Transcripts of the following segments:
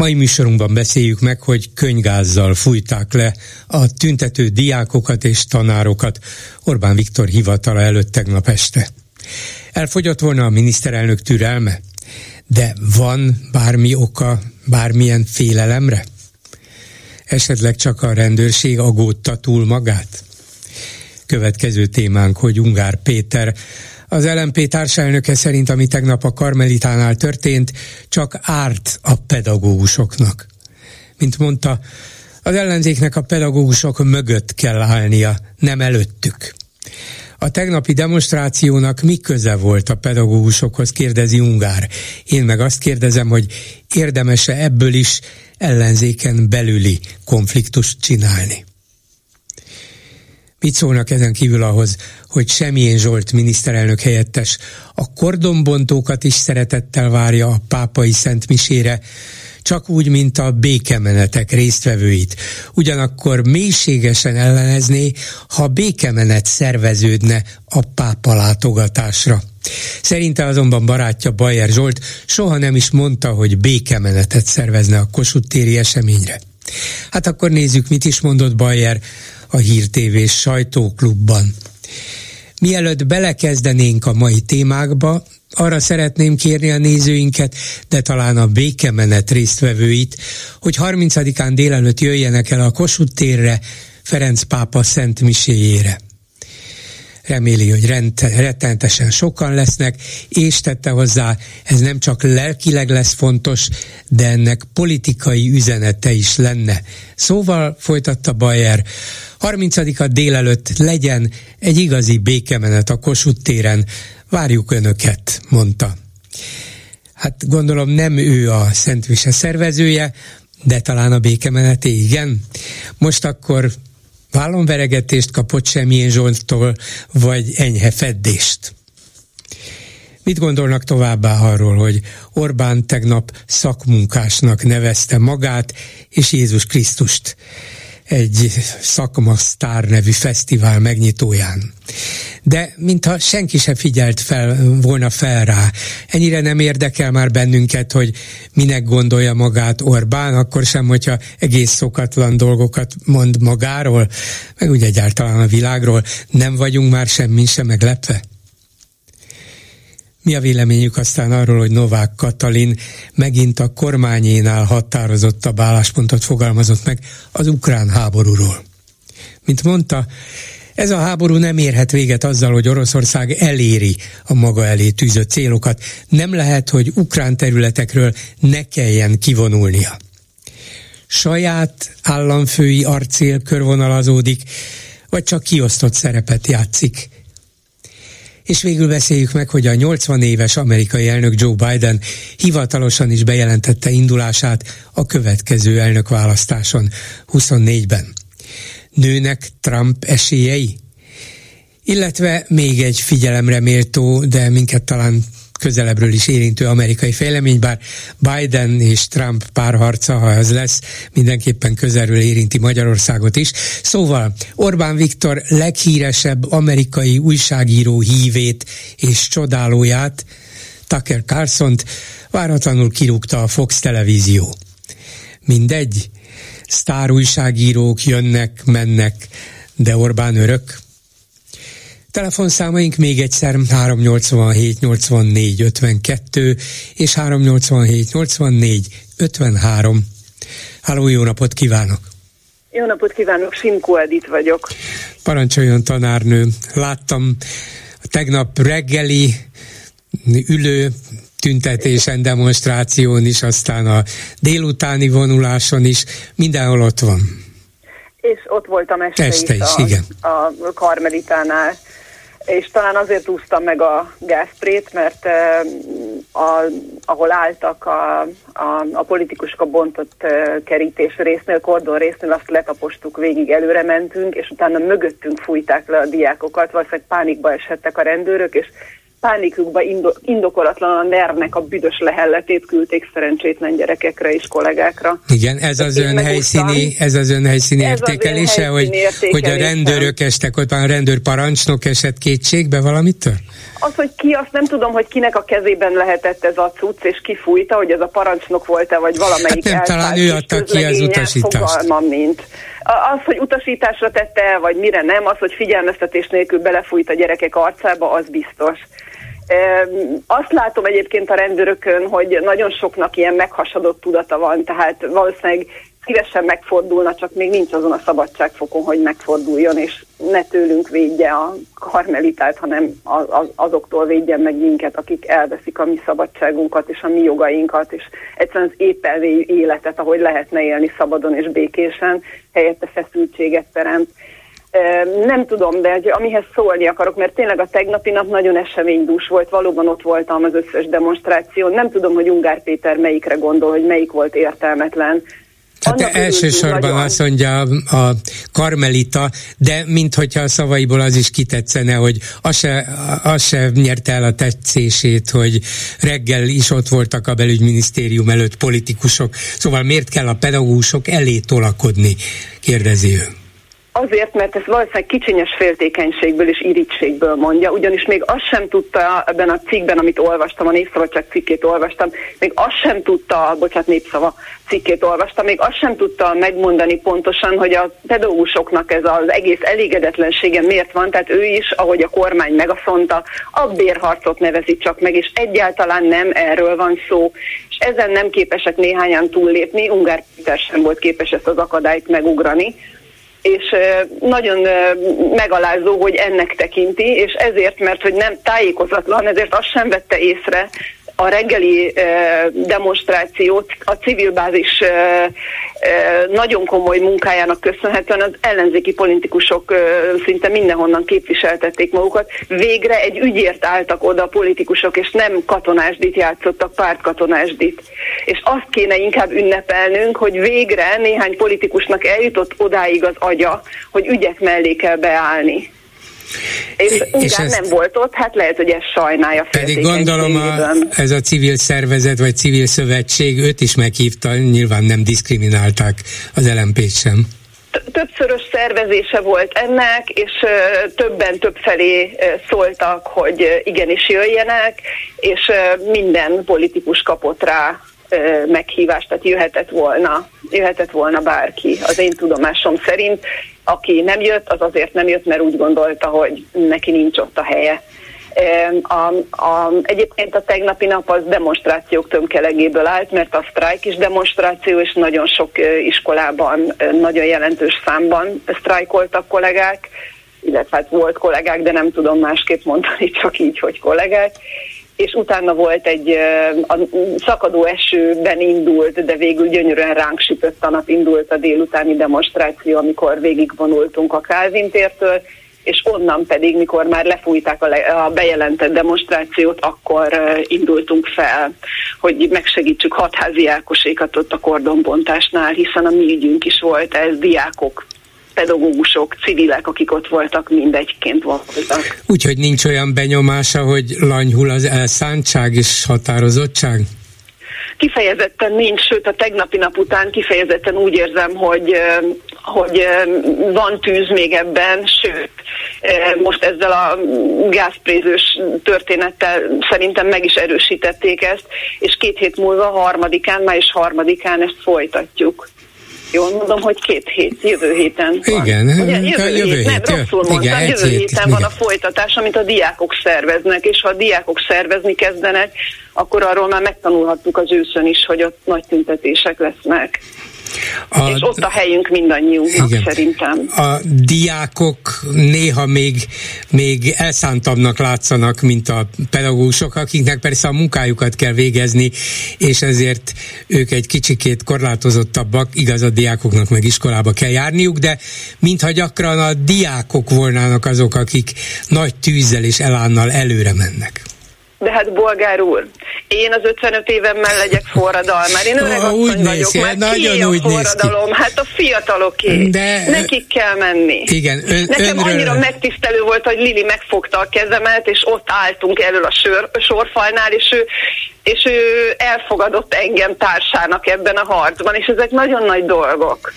Mai műsorunkban beszéljük meg, hogy könygázzal fújták le a tüntető diákokat és tanárokat Orbán Viktor hivatala előtt tegnap este. Elfogyott volna a miniszterelnök türelme? De van bármi oka, bármilyen félelemre? Esetleg csak a rendőrség agódta túl magát? Következő témánk, hogy Ungár Péter az LMP társelnöke szerint, ami tegnap a Karmelitánál történt, csak árt a pedagógusoknak. Mint mondta, az ellenzéknek a pedagógusok mögött kell állnia, nem előttük. A tegnapi demonstrációnak mi köze volt a pedagógusokhoz, kérdezi Ungár. Én meg azt kérdezem, hogy érdemese ebből is ellenzéken belüli konfliktust csinálni. Mit szólnak ezen kívül ahhoz, hogy Semjén Zsolt miniszterelnök helyettes a kordonbontókat is szeretettel várja a pápai szentmisére, csak úgy, mint a békemenetek résztvevőit. Ugyanakkor mélységesen ellenezné, ha békemenet szerveződne a pápa látogatásra. Szerinte azonban barátja Bajer Zsolt soha nem is mondta, hogy békemenetet szervezne a Kossuth téri eseményre. Hát akkor nézzük, mit is mondott Bajer a Hír TV sajtóklubban. Mielőtt belekezdenénk a mai témákba, arra szeretném kérni a nézőinket, de talán a békemenet résztvevőit, hogy 30-án délelőtt jöjjenek el a Kossuth térre Ferenc pápa szent miséjére reméli, hogy rend, rettenetesen sokan lesznek, és tette hozzá, ez nem csak lelkileg lesz fontos, de ennek politikai üzenete is lenne. Szóval folytatta Bayer, 30-a délelőtt legyen egy igazi békemenet a Kossuth téren, várjuk önöket, mondta. Hát gondolom nem ő a Szentvise szervezője, de talán a békemeneté igen. Most akkor vállonveregetést kapott semmilyen Zsoltól, vagy enyhe feddést. Mit gondolnak továbbá arról, hogy Orbán tegnap szakmunkásnak nevezte magát és Jézus Krisztust? Egy szakmasztár nevű fesztivál megnyitóján. De mintha senki se figyelt fel, volna fel rá. Ennyire nem érdekel már bennünket, hogy minek gondolja magát Orbán, akkor sem, hogyha egész szokatlan dolgokat mond magáról, meg úgy egyáltalán a világról. Nem vagyunk már semmi sem meglepve? Mi a véleményük aztán arról, hogy Novák Katalin megint a kormányénál határozottabb álláspontot fogalmazott meg az ukrán háborúról? Mint mondta, ez a háború nem érhet véget azzal, hogy Oroszország eléri a maga elé tűzött célokat. Nem lehet, hogy ukrán területekről ne kelljen kivonulnia. Saját államfői arcél körvonalazódik, vagy csak kiosztott szerepet játszik és végül beszéljük meg, hogy a 80 éves amerikai elnök Joe Biden hivatalosan is bejelentette indulását a következő elnökválasztáson 24-ben. Nőnek Trump esélyei? Illetve még egy figyelemre méltó, de minket talán közelebbről is érintő amerikai fejlemény, bár Biden és Trump párharca, ha ez lesz, mindenképpen közelről érinti Magyarországot is. Szóval Orbán Viktor leghíresebb amerikai újságíró hívét és csodálóját, Tucker carlson váratlanul kirúgta a Fox televízió. Mindegy, sztár újságírók jönnek, mennek, de Orbán örök. Telefonszámaink még egyszer 387 84 52 és 387 84 53. Háló, jó napot kívánok! Jó napot kívánok, Simko Edith vagyok. Parancsoljon tanárnő. Láttam a tegnap reggeli ülő tüntetésen, demonstráción is, aztán a délutáni vonuláson is, mindenhol ott van. És ott voltam este, este is, is a, igen. a Karmelitánál és talán azért úsztam meg a gázprét, mert a, ahol álltak a, a, a politikusok a bontott kerítés résznél, kordon résznél, azt letapostuk végig, előre mentünk, és utána mögöttünk fújták le a diákokat, valószínűleg pánikba esettek a rendőrök, és pánikukba indo, indokolatlan a nervnek a büdös lehelletét küldték szerencsétlen gyerekekre és kollégákra. Igen, ez az ön helyszíni, ez az ön helyszíni ez értékelése, hogy, hogy a rendőrök estek ott, a rendőr parancsnok esett kétségbe valamitől? Az, hogy ki, azt nem tudom, hogy kinek a kezében lehetett ez a cucc, és ki fújta, hogy ez a parancsnok volt-e, vagy valamelyik hát nem, talán ő adta ki az utasítást. Fogalmam, mint. Az, hogy utasításra tette, vagy mire nem, az, hogy figyelmeztetés nélkül belefújt a gyerekek arcába, az biztos. Azt látom egyébként a rendőrökön, hogy nagyon soknak ilyen meghasadott tudata van, tehát valószínűleg szívesen megfordulna, csak még nincs azon a szabadságfokon, hogy megforduljon, és ne tőlünk védje a karmelitát, hanem azoktól védjen meg minket, akik elveszik a mi szabadságunkat és a mi jogainkat, és egyszerűen az épp életet, ahogy lehetne élni szabadon és békésen, helyette feszültséget teremt. Nem tudom, de amihez szólni akarok, mert tényleg a tegnapi nap nagyon eseménydús volt, valóban ott voltam az összes demonstráción. Nem tudom, hogy Ungár Péter melyikre gondol, hogy melyik volt értelmetlen. Hát elsősorban nagyon... azt mondja a Karmelita, de minthogyha a szavaiból az is kitetszene, hogy az se, az se nyerte el a tetszését, hogy reggel is ott voltak a belügyminisztérium előtt politikusok. Szóval miért kell a pedagógusok elé tolakodni, kérdezi ő. Azért, mert ez valószínűleg kicsinyes féltékenységből és irítségből mondja, ugyanis még azt sem tudta ebben a cikkben, amit olvastam, a Népszabadság cikkét olvastam, még azt sem tudta, bocsánat, Népszava cikkét olvastam, még azt sem tudta megmondani pontosan, hogy a pedagógusoknak ez az egész elégedetlensége miért van, tehát ő is, ahogy a kormány megaszonta, a bérharcot nevezi csak meg, és egyáltalán nem erről van szó, és ezen nem képesek néhányan túllépni, Ungár Péter sem volt képes ezt az akadályt megugrani, és nagyon megalázó, hogy ennek tekinti, és ezért, mert hogy nem tájékozatlan, ezért azt sem vette észre, a reggeli demonstrációt a civil bázis nagyon komoly munkájának köszönhetően az ellenzéki politikusok szinte mindenhonnan képviseltették magukat. Végre egy ügyért álltak oda a politikusok, és nem katonásdit játszottak, pártkatonásdit. És azt kéne inkább ünnepelnünk, hogy végre néhány politikusnak eljutott odáig az agya, hogy ügyek mellé kell beállni. És, és ez nem volt ott, hát lehet, hogy ez sajnálja Pedig gondolom a, ez a civil szervezet, vagy civil szövetség őt is meghívta, nyilván nem diszkriminálták az lmp sem. Többszörös szervezése volt ennek, és többen többfelé szóltak, hogy igenis jöjjenek, és minden politikus kapott rá meghívást, tehát jöhetett volna, jöhetett volna bárki, az én tudomásom szerint. Aki nem jött, az azért nem jött, mert úgy gondolta, hogy neki nincs ott a helye. A, a, egyébként a tegnapi nap az demonstrációk tömkelegéből állt, mert a sztrájk is demonstráció, és nagyon sok iskolában nagyon jelentős számban sztrájkoltak kollégák, illetve hát volt kollégák, de nem tudom másképp mondani, csak így, hogy kollégák és utána volt egy a szakadó esőben indult, de végül gyönyörűen ránk sütött a nap indult a délutáni demonstráció, amikor végigvonultunk a Kálvin tértől, és onnan pedig, mikor már lefújták a, le, a bejelentett demonstrációt, akkor uh, indultunk fel, hogy megsegítsük hatházi Ákosékat ott a kordonbontásnál, hiszen a mi ügyünk is volt, ez diákok pedagógusok, civilek, akik ott voltak, mindegyként voltak. Úgyhogy nincs olyan benyomása, hogy lanyhul az elszántság és határozottság? Kifejezetten nincs, sőt a tegnapi nap után kifejezetten úgy érzem, hogy, hogy van tűz még ebben, sőt, most ezzel a gázprézős történettel szerintem meg is erősítették ezt, és két hét múlva, harmadikán, május harmadikán ezt folytatjuk. Jól mondom, hogy két hét, jövő héten van. Igen, Ugye, jövő, jövő hét, hét, nem, rosszul mondtam, igen, jövő hét, héten igen. van a folytatás, amit a diákok szerveznek, és ha a diákok szervezni kezdenek, akkor arról már megtanulhattuk az őszön is, hogy ott nagy tüntetések lesznek. A, és ott a helyünk mindannyiunknak igen. szerintem. A diákok néha még, még elszántabbnak látszanak, mint a pedagógusok, akiknek persze a munkájukat kell végezni, és ezért ők egy kicsikét korlátozottabbak, igaz a diákoknak meg iskolába kell járniuk, de mintha gyakran a diákok volnának azok, akik nagy tűzzel és elánnal előre mennek. De hát bolgár úr, Én az 55 évemmel legyek forradalmár. Én öreg Ah, úgy néz vagyok. ki, Már nagyon ki a úgy néz ki. forradalom? Hát a fiataloké. De- Nekik kell menni. Igen, ön, Nekem önről... annyira megtisztelő volt, hogy Lili megfogta a kezemet, és ott álltunk elől a sor, sorfalnál, és ő, és ő elfogadott engem társának ebben a harcban, és ezek nagyon nagy dolgok,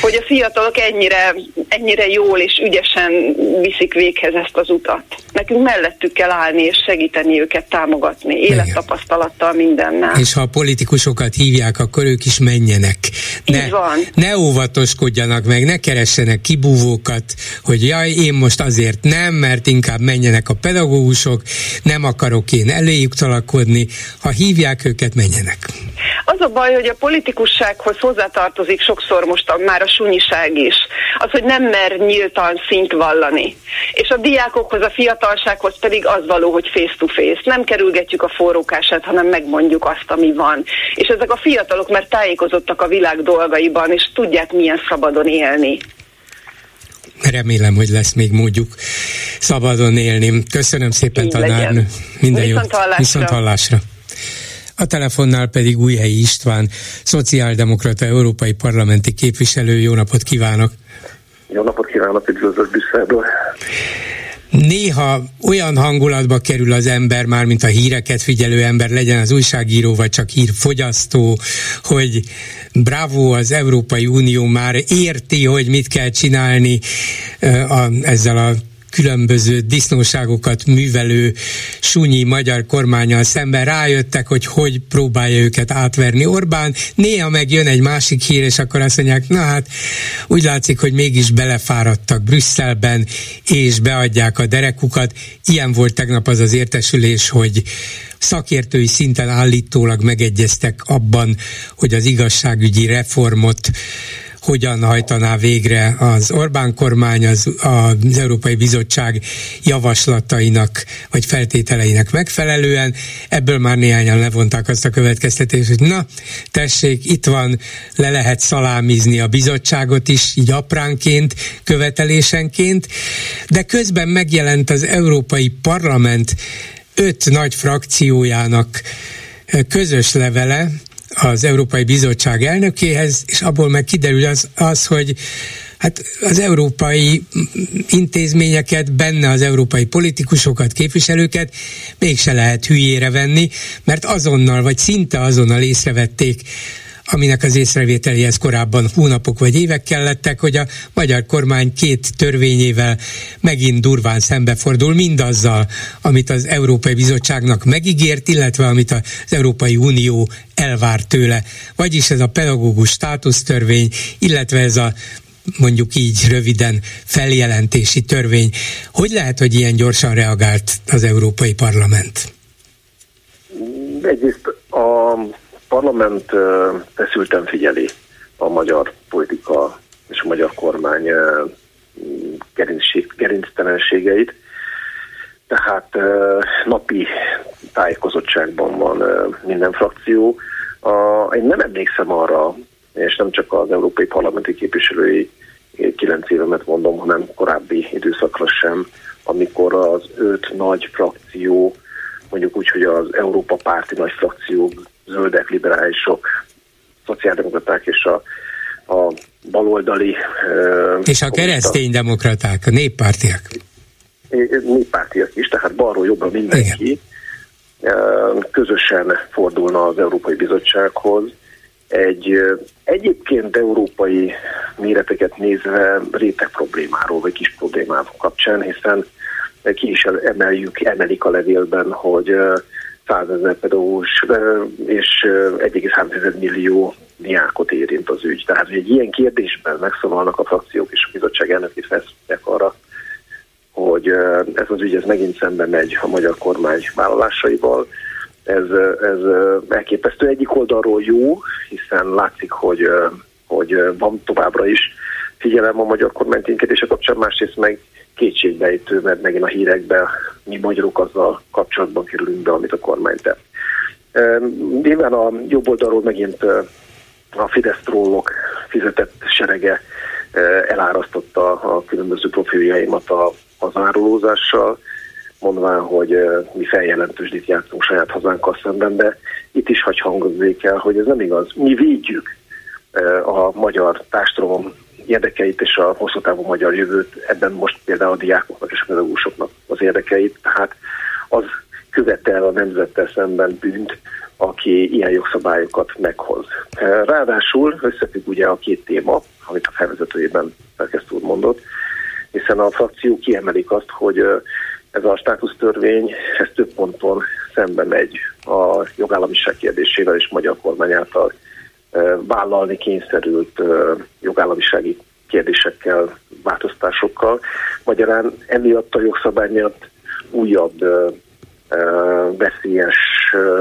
hogy a fiatalok ennyire, ennyire jól és ügyesen viszik véghez ezt az utat. Nekünk mellettük kell állni és segíteni őket, támogatni, élettapasztalattal mindennel. És ha a politikusokat hívják, akkor ők is menjenek. Ne, Így van. ne óvatoskodjanak meg, ne keressenek kibúvókat, hogy jaj, én most azért nem, mert inkább menjenek a pedagógusok, nem akarok én eléjük talakodni. Ha hívják őket, menjenek. Az a baj, hogy a politikussághoz hozzátartozik sokszor most a, már a sunyiság is. Az, hogy nem mer nyíltan szint vallani. És a diákokhoz, a fiatalsághoz pedig az való, hogy face to face. Nem kerülgetjük a forrókását, hanem megmondjuk azt, ami van. És ezek a fiatalok már tájékozottak a világ dolgaiban, és tudják milyen szabadon élni. Remélem, hogy lesz még módjuk szabadon élni. Köszönöm szépen, Így tanárnő. legyen. Minden jót. Viszont hallásra. A telefonnál pedig Újhelyi István, szociáldemokrata európai parlamenti képviselő. Jó napot kívánok! Jó napot kívánok, üdvözlök Brüsszelből. Néha olyan hangulatba kerül az ember, már mint a híreket figyelő ember, legyen az újságíró, vagy csak hírfogyasztó, hogy bravo, az Európai Unió már érti, hogy mit kell csinálni a, ezzel a különböző disznóságokat művelő sunyi magyar kormányal szemben rájöttek, hogy hogy próbálja őket átverni Orbán. Néha megjön egy másik hír, és akkor azt mondják, na hát úgy látszik, hogy mégis belefáradtak Brüsszelben, és beadják a derekukat. Ilyen volt tegnap az az értesülés, hogy szakértői szinten állítólag megegyeztek abban, hogy az igazságügyi reformot hogyan hajtaná végre az Orbán kormány az, az Európai Bizottság javaslatainak vagy feltételeinek megfelelően. Ebből már néhányan levonták azt a következtetést, hogy na, tessék, itt van, le lehet szalámizni a bizottságot is, így apránként, követelésenként, de közben megjelent az Európai Parlament öt nagy frakciójának közös levele, az Európai Bizottság elnökéhez, és abból meg kiderül az, az hogy hát az európai intézményeket, benne az európai politikusokat, képviselőket mégse lehet hülyére venni, mert azonnal, vagy szinte azonnal észrevették aminek az észrevételéhez korábban hónapok vagy évek kellettek, hogy a magyar kormány két törvényével megint durván szembefordul mindazzal, amit az Európai Bizottságnak megígért, illetve amit az Európai Unió elvár tőle. Vagyis ez a pedagógus státusztörvény, illetve ez a mondjuk így röviden feljelentési törvény. Hogy lehet, hogy ilyen gyorsan reagált az Európai Parlament? Egyrészt a parlament feszülten figyeli a magyar politika és a magyar kormány gerinctelenségeit, tehát napi tájékozottságban van minden frakció. Én nem emlékszem arra, és nem csak az európai parlamenti képviselői kilenc évemet mondom, hanem korábbi időszakra sem, amikor az öt nagy frakció, mondjuk úgy, hogy az Európa párti nagy frakciók, zöldek, liberálisok, szociáldemokraták és a, a baloldali... És a kereszténydemokraták, a néppártiak. Néppártiak is, tehát balról jobbra mindenki Igen. közösen fordulna az Európai Bizottsághoz, egy egyébként európai méreteket nézve réteg problémáról, vagy kis problémáról kapcsán, hiszen ki is emeljük, emelik a levélben, hogy 100 ezer pedagógus és 1,3 millió diákot érint az ügy. Tehát, hogy egy ilyen kérdésben megszólalnak a frakciók és a bizottság elnökét feszültek arra, hogy ez az ügy ez megint szembe megy a magyar kormány vállalásaival. Ez, ez elképesztő egyik oldalról jó, hiszen látszik, hogy, hogy van továbbra is figyelem a magyar kormány ténykedése kapcsán, másrészt meg kétségbejtő, mert megint a hírekben mi magyarok azzal kapcsolatban kerülünk be, amit a kormány tett. Nyilván a jobb oldalról megint a Fidesz trollok fizetett serege elárasztotta a különböző profiljaimat a, az árulózással. mondván, hogy mi feljelentősdit játszunk saját hazánkkal szemben, de itt is hagy hangozzék el, hogy ez nem igaz. Mi védjük a magyar társadalom érdekeit és a hosszú távú magyar jövőt, ebben most például a diákoknak és a pedagógusoknak az érdekeit, tehát az követel a nemzettel szemben bűnt, aki ilyen jogszabályokat meghoz. Ráadásul összefügg ugye a két téma, amit a felvezetőjében Felkeszt úr mondott, hiszen a frakció kiemelik azt, hogy ez a státusztörvény, ez több ponton szembe megy a jogállamiság kérdésével és magyar kormány által vállalni kényszerült jogállamisági kérdésekkel, változtásokkal. Magyarán emiatt a jogszabály miatt újabb veszélyes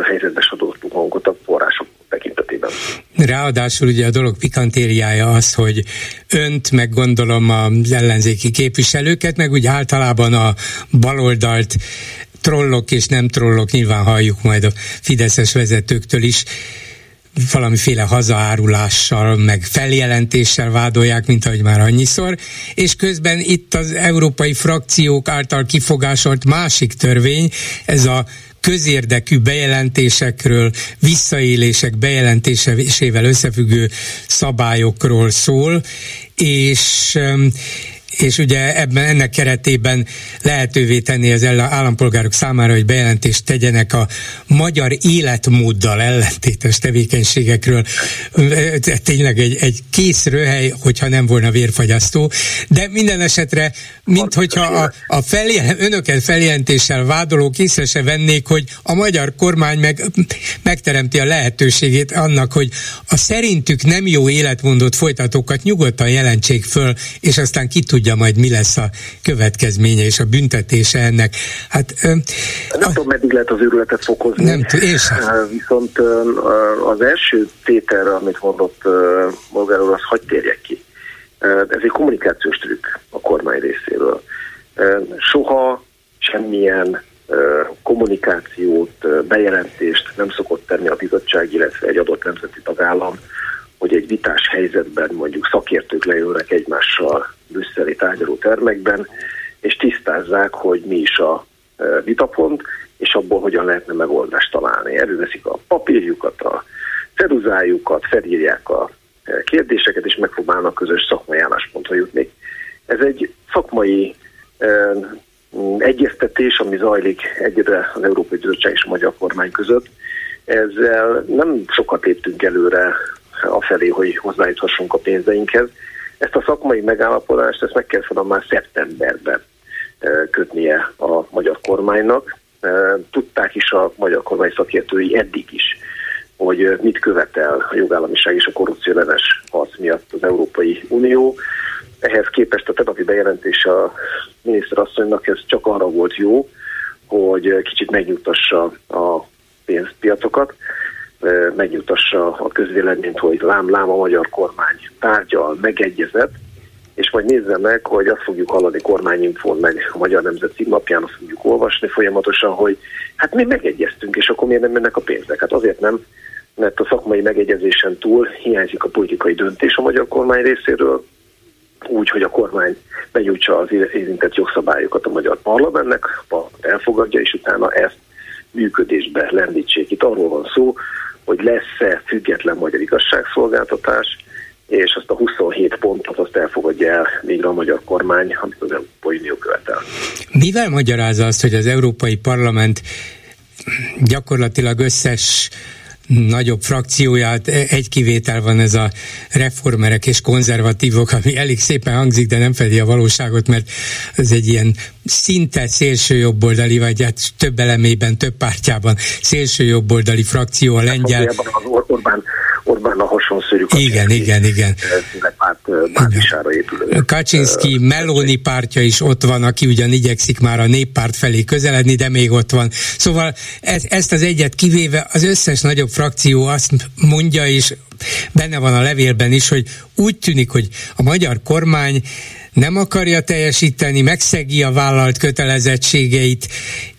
helyzetbe sodortunk magunkat a források tekintetében. Ráadásul ugye a dolog pikantériája az, hogy önt, meg gondolom az ellenzéki képviselőket, meg úgy általában a baloldalt trollok és nem trollok, nyilván halljuk majd a fideszes vezetőktől is, valamiféle hazaárulással, meg feljelentéssel vádolják, mint ahogy már annyiszor, és közben itt az európai frakciók által kifogásolt másik törvény, ez a közérdekű bejelentésekről, visszaélések bejelentésével összefüggő szabályokról szól, és és ugye ebben ennek keretében lehetővé tenni az állampolgárok számára, hogy bejelentést tegyenek a magyar életmóddal ellentétes tevékenységekről. Tényleg egy, egy kész röhely, hogyha nem volna vérfagyasztó, de minden esetre, mint hogyha a, a feljel, önöket feljelentéssel vádolók észre se vennék, hogy a magyar kormány meg, megteremti a lehetőségét annak, hogy a szerintük nem jó életmódot folytatókat nyugodtan jelentsék föl, és aztán ki tudja tudja majd mi lesz a következménye és a büntetése ennek. Hát, nem a... tudom, meddig lehet az őrületet fokozni. Nem tudom, és Viszont az első tételre, amit mondott Bolgár úr, az hagy térjek ki. Ez egy kommunikációs trükk a kormány részéről. Soha semmilyen kommunikációt, bejelentést nem szokott tenni a bizottság, illetve egy adott nemzeti tagállam, hogy egy vitás helyzetben mondjuk szakértők leülnek egymással brüsszeli tárgyaló termekben, és tisztázzák, hogy mi is a e, vitapont, és abból hogyan lehetne megoldást találni. Előveszik a papírjukat, a ceruzájukat, felírják a e, kérdéseket, és megpróbálnak közös szakmai álláspontra jutni. Ez egy szakmai eh, egyeztetés, ami zajlik egyre az Európai Bizottság és a Magyar Kormány között. Ezzel nem sokat léptünk előre afelé, hogy hozzájuthassunk a pénzeinkhez. Ezt a szakmai megállapodást, ezt meg kell mondom már szeptemberben kötnie a magyar kormánynak. Tudták is a magyar kormány szakértői eddig is, hogy mit követel a jogállamiság és a korrupció ellenes harc miatt az Európai Unió. Ehhez képest a tegnapi bejelentés a miniszterasszonynak ez csak arra volt jó, hogy kicsit megnyugtassa a pénzpiacokat, megnyugtassa a közvéleményt, hogy lám-lám a magyar kormány tárgyal, megegyezett, és majd nézze meg, hogy azt fogjuk hallani kormányinfón, meg a Magyar Nemzet címlapján, azt fogjuk olvasni folyamatosan, hogy hát mi megegyeztünk, és akkor miért nem mennek a pénzek? Hát azért nem, mert a szakmai megegyezésen túl hiányzik a politikai döntés a magyar kormány részéről, úgy, hogy a kormány benyújtsa az érintett jogszabályokat a magyar parlamentnek, elfogadja, és utána ezt működésbe lendítsék. Itt arról van szó, hogy lesz-e független magyar igazságszolgáltatás, és azt a 27 pontot azt elfogadja el végre a magyar kormány, amit az Európai Unió követel. Mivel magyarázza azt, hogy az Európai Parlament gyakorlatilag összes nagyobb frakcióját, egy kivétel van ez a reformerek és konzervatívok, ami elég szépen hangzik, de nem fedi a valóságot, mert ez egy ilyen szinte szélső jobboldali, vagy hát több elemében, több pártjában szélső jobboldali frakció a lengyel. Az Orbán, Orbán a hasonszörűk. Igen, igen, igen. Kaczynski, Meloni pártja is ott van, aki ugyan igyekszik már a néppárt felé közeledni, de még ott van. Szóval ez, ezt az egyet kivéve az összes nagyobb frakció azt mondja, és benne van a levélben is, hogy úgy tűnik, hogy a magyar kormány nem akarja teljesíteni, megszegi a vállalt kötelezettségeit,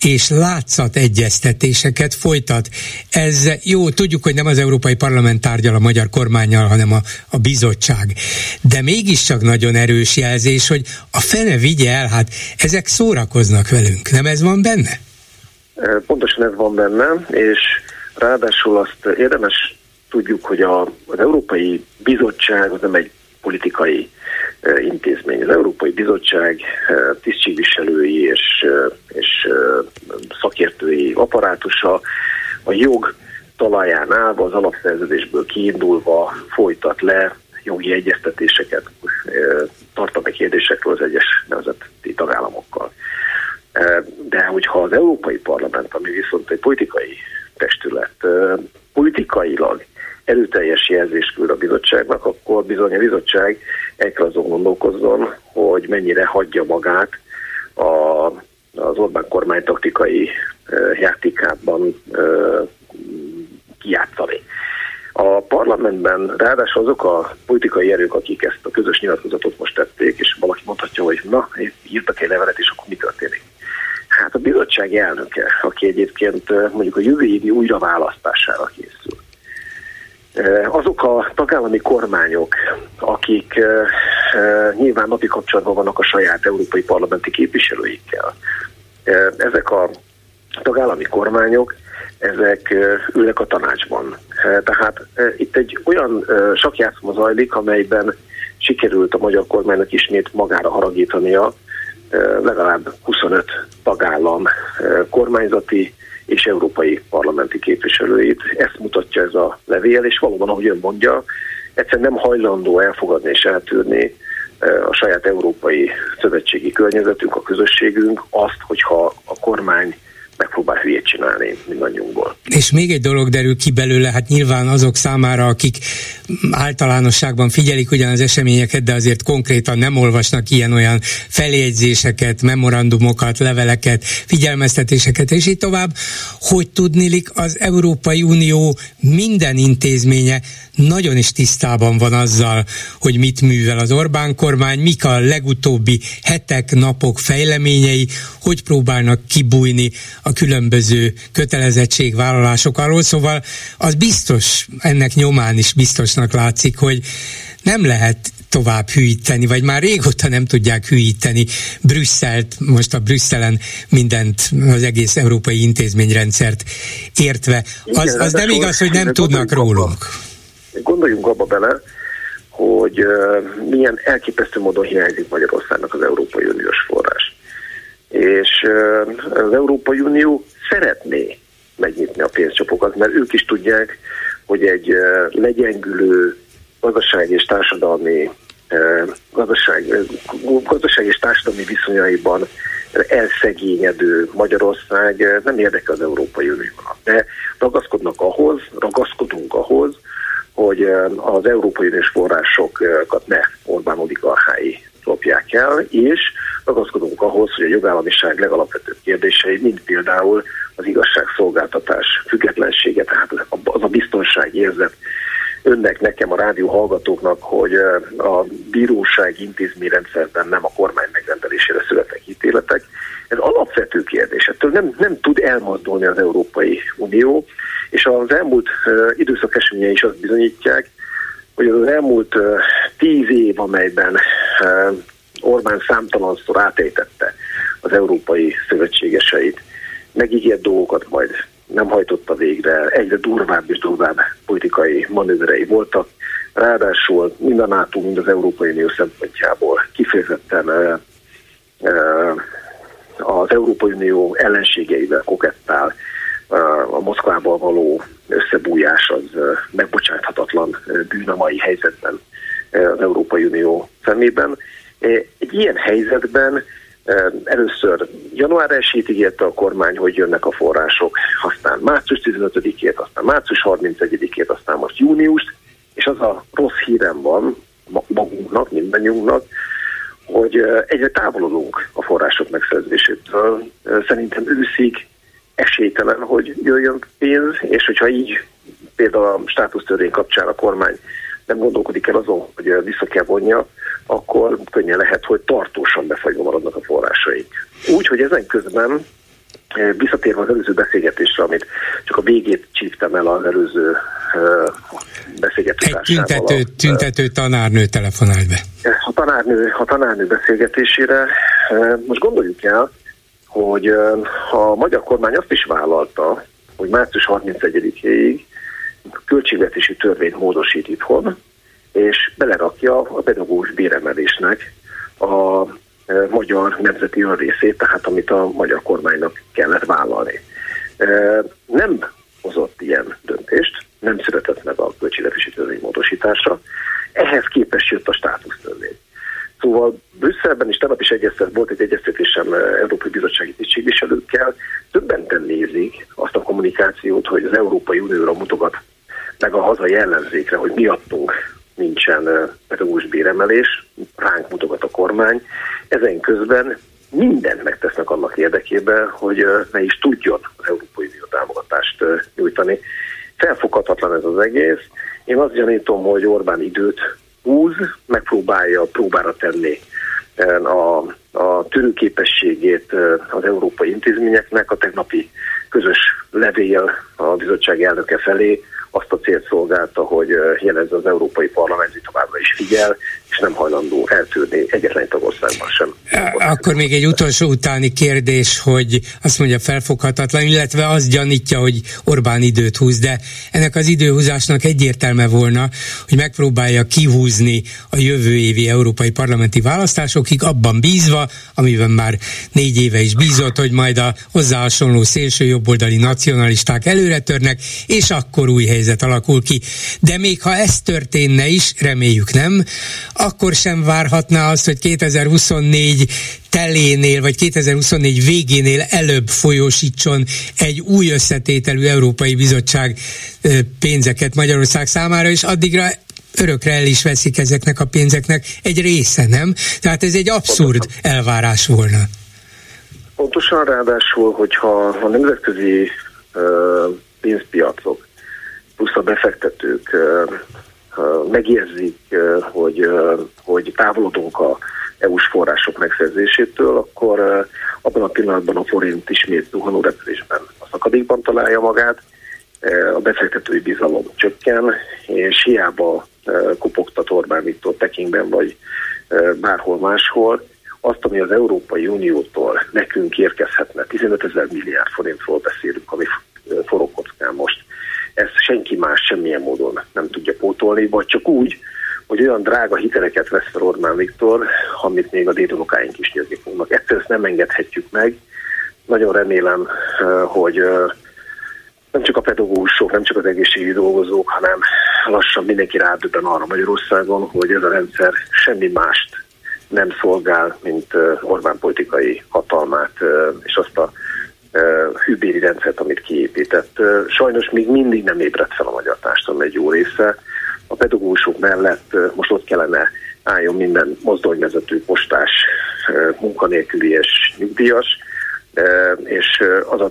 és látszat egyeztetéseket folytat. Ez jó, tudjuk, hogy nem az Európai Parlament tárgyal a magyar kormányjal, hanem a, a bizottság. De mégiscsak nagyon erős jelzés, hogy a fene vigye el, hát ezek szórakoznak velünk. Nem ez van benne? Pontosan ez van benne, és ráadásul azt érdemes tudjuk, hogy a, az Európai Bizottság az nem egy politikai intézmény. Az Európai Bizottság tisztségviselői és, és szakértői apparátusa a jog talaján állva, az alapszerződésből kiindulva folytat le jogi egyeztetéseket tartalmi kérdésekről az egyes nemzeti tagállamokkal. De hogyha az Európai Parlament, ami viszont egy politikai testület, politikailag erőteljes jelzést küld a bizottságnak, akkor bizony a bizottság kell azon gondolkozzon, hogy mennyire hagyja magát a, az Orbán kormány taktikai játékában kijátszani. A parlamentben ráadásul azok a politikai erők, akik ezt a közös nyilatkozatot most tették, és valaki mondhatja, hogy na, írtak egy levelet, és akkor mi történik? Hát a bizottság elnöke, aki egyébként mondjuk a jövő évi újraválasztására készül, azok a tagállami kormányok, akik nyilván napi kapcsolatban vannak a saját európai parlamenti képviselőikkel, ezek a tagállami kormányok, ezek ülnek a tanácsban. Tehát itt egy olyan sakjátszma zajlik, amelyben sikerült a magyar kormánynak ismét magára haragítania legalább 25 tagállam kormányzati és európai parlamenti képviselőit. Ezt mutatja ez a levél, és valóban, ahogy ön mondja, egyszerűen nem hajlandó elfogadni és eltűrni a saját európai szövetségi környezetünk, a közösségünk azt, hogyha a kormány megpróbál hülyét csinálni mindannyiunkból. És még egy dolog derül ki belőle, hát nyilván azok számára, akik általánosságban figyelik ugyan az eseményeket, de azért konkrétan nem olvasnak ilyen-olyan feljegyzéseket, memorandumokat, leveleket, figyelmeztetéseket, és így tovább, hogy tudnilik az Európai Unió minden intézménye nagyon is tisztában van azzal, hogy mit művel az Orbán kormány, mik a legutóbbi hetek, napok fejleményei, hogy próbálnak kibújni a különböző kötelezettségvállalások alól, szóval az biztos, ennek nyomán is biztosnak látszik, hogy nem lehet tovább hűíteni, vagy már régóta nem tudják hűíteni Brüsszelt, most a Brüsszelen mindent, az egész európai intézményrendszert értve. Az, az nem igaz, hogy nem tudnak rólunk. Abba, gondoljunk abba bele, hogy uh, milyen elképesztő módon hiányzik Magyarországnak az Európai Uniós forrás és az Európai Unió szeretné megnyitni a pénzcsapokat, mert ők is tudják, hogy egy legyengülő gazdasági és társadalmi gazdaság, gazdaság és társadalmi viszonyaiban elszegényedő Magyarország nem érdekel az Európai Uniónak. De ragaszkodnak ahhoz, ragaszkodunk ahhoz, hogy az Európai Uniós forrásokat ne Orbán oligarchái lopják el, és ragaszkodunk ahhoz, hogy a jogállamiság legalapvetőbb kérdései, mint például az igazságszolgáltatás függetlensége, tehát az a biztonság érzet, önnek, nekem, a rádió hallgatóknak, hogy a bíróság intézményrendszerben nem a kormány megrendelésére születnek ítéletek. Ez alapvető kérdés. Ettől nem, nem tud elmozdulni az Európai Unió, és az elmúlt időszak eseményei is azt bizonyítják, hogy az elmúlt tíz év, amelyben Orbán számtalanszor átejtette az európai szövetségeseit, megígért dolgokat majd nem hajtotta végre, egyre durvább és durvább politikai manőverei voltak. Ráadásul mind a NATO, mind az Európai Unió szempontjából kifejezetten az Európai Unió ellenségeivel kokettál, a Moszkvával való összebújás az megbocsáthatatlan bűn a mai helyzetben az Európai Unió szemében. Egy ilyen helyzetben először január 1 ígérte a kormány, hogy jönnek a források, aztán március 15-ét, aztán március 31-ét, aztán most június, és az a rossz hírem van magunknak, mindannyiunknak, hogy egyre távolodunk a források megszerzésétől. Szerintem őszig esélytelen, hogy jöjjön pénz, és hogyha így például a státusztörvény kapcsán a kormány nem gondolkodik el azon, hogy vissza kell vonja, akkor könnyen lehet, hogy tartósan befagyva maradnak a forrásaik. Úgy, hogy ezen közben visszatérve az előző beszélgetésre, amit csak a végét csíptem el az előző beszélgetésre. Egy tüntető, tüntető tanárnő telefonált be. A tanárnő, a tanárnő beszélgetésére most gondoljuk el, hogy a magyar kormány azt is vállalta, hogy március 31-ig költségvetési törvényt módosít itthon, és belerakja a pedagógus béremelésnek a magyar nemzeti részét, tehát amit a magyar kormánynak kellett vállalni. Nem hozott ilyen döntést, nem született meg a költségvetési törvény módosításra, ehhez képest jött a státusztörvény. Szóval Brüsszelben is tegnap is egyeztet, volt egy egyeztetésem Európai Bizottsági Tisztségviselőkkel, többenten nézik azt a kommunikációt, hogy az Európai Unióra mutogat meg a hazai ellenzékre, hogy miattunk nincsen pedagógus béremelés, ránk mutogat a kormány. Ezen közben mindent megtesznek annak érdekében, hogy ne is tudjon az Európai Unió támogatást nyújtani. Felfoghatatlan ez az egész. Én azt gyanítom, hogy Orbán időt húz, megpróbálja próbára tenni a, a törőképességét az európai intézményeknek. A tegnapi közös levél a bizottság elnöke felé azt a célt szolgálta, hogy jelezze az Európai Parlament, hogy továbbra is figyel, és nem hajlandó eltűrni egyetlen egy tagországban sem. Akkor még egy utolsó utáni kérdés, hogy azt mondja felfoghatatlan, illetve az gyanítja, hogy Orbán időt húz, de ennek az időhúzásnak egyértelme volna, hogy megpróbálja kihúzni a jövő évi európai parlamenti választásokig, abban bízva, amiben már négy éve is bízott, hogy majd a hozzá hasonló szélső jobboldali nacionalisták előre törnek, és akkor új helyzet alakul ki. De még ha ez történne is, reméljük nem, akkor sem várhatná azt, hogy 2024 telénél, vagy 2024 végénél előbb folyósítson egy új összetételű Európai Bizottság pénzeket Magyarország számára, és addigra örökre el is veszik ezeknek a pénzeknek egy része, nem? Tehát ez egy abszurd elvárás volna. Pontosan ráadásul, hogyha a nemzetközi pénzpiacok plusz a befektetők megérzik, hogy, hogy távolodunk a EU-s források megszerzésétől, akkor abban a pillanatban a forint ismét zuhanó repülésben a szakadékban találja magát, a befektetői bizalom csökken, és hiába kopogtat Orbán Viktor Pekingben vagy bárhol máshol, azt, ami az Európai Uniótól nekünk érkezhetne, 15 ezer milliárd forintról beszélünk, ami forog kockán most, ezt senki más semmilyen módon nem tudja pótolni, vagy csak úgy, hogy olyan drága hiteleket vesz fel Orbán Viktor, amit még a dédunokáink is nyerni fognak. Egyszerűen ezt nem engedhetjük meg. Nagyon remélem, hogy nem csak a pedagógusok, nem csak az egészségügyi dolgozók, hanem lassan mindenki rádöbben arra Magyarországon, hogy ez a rendszer semmi mást nem szolgál, mint Orbán politikai hatalmát és azt a hűbéri rendszert, amit kiépített. Sajnos még mindig nem ébredt fel a magyar társadalom egy jó része. A pedagógusok mellett most ott kellene álljon minden mozdonyvezető, postás, munkanélküli és nyugdíjas, és az a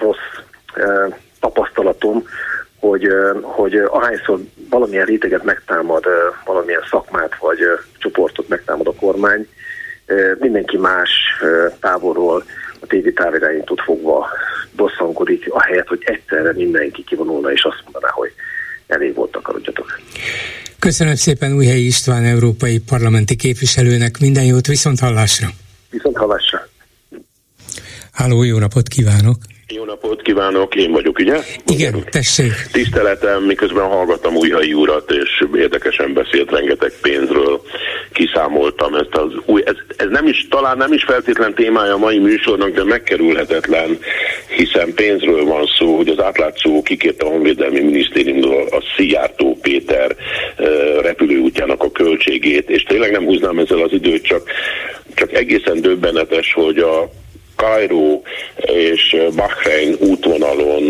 rossz tapasztalatom, hogy, hogy ahányszor valamilyen réteget megtámad, valamilyen szakmát vagy csoportot megtámad a kormány, mindenki más távolról a tévé távirányítót fogva bosszankodik, ahelyett, hogy egyszerre mindenki kivonulna és azt mondaná, hogy elég volt, akarodjatok. Köszönöm szépen Újhelyi István európai parlamenti képviselőnek, minden jót, viszont hallásra! Viszont hallásra! Háló, jó napot kívánok! Jó napot kívánok, én vagyok, ugye? Igen, tessék. Tiszteletem, miközben hallgattam Újhai urat, és érdekesen beszélt rengeteg pénzről, kiszámoltam ezt az új, ez, ez nem is, talán nem is feltétlen témája a mai műsornak, de megkerülhetetlen, hiszen pénzről van szó, hogy az átlátszó kikérte a Honvédelmi Minisztériumról a Szijjártó Péter repülőútjának a költségét, és tényleg nem húznám ezzel az időt, csak, csak egészen döbbenetes, hogy a Kairó és Bahrein útvonalon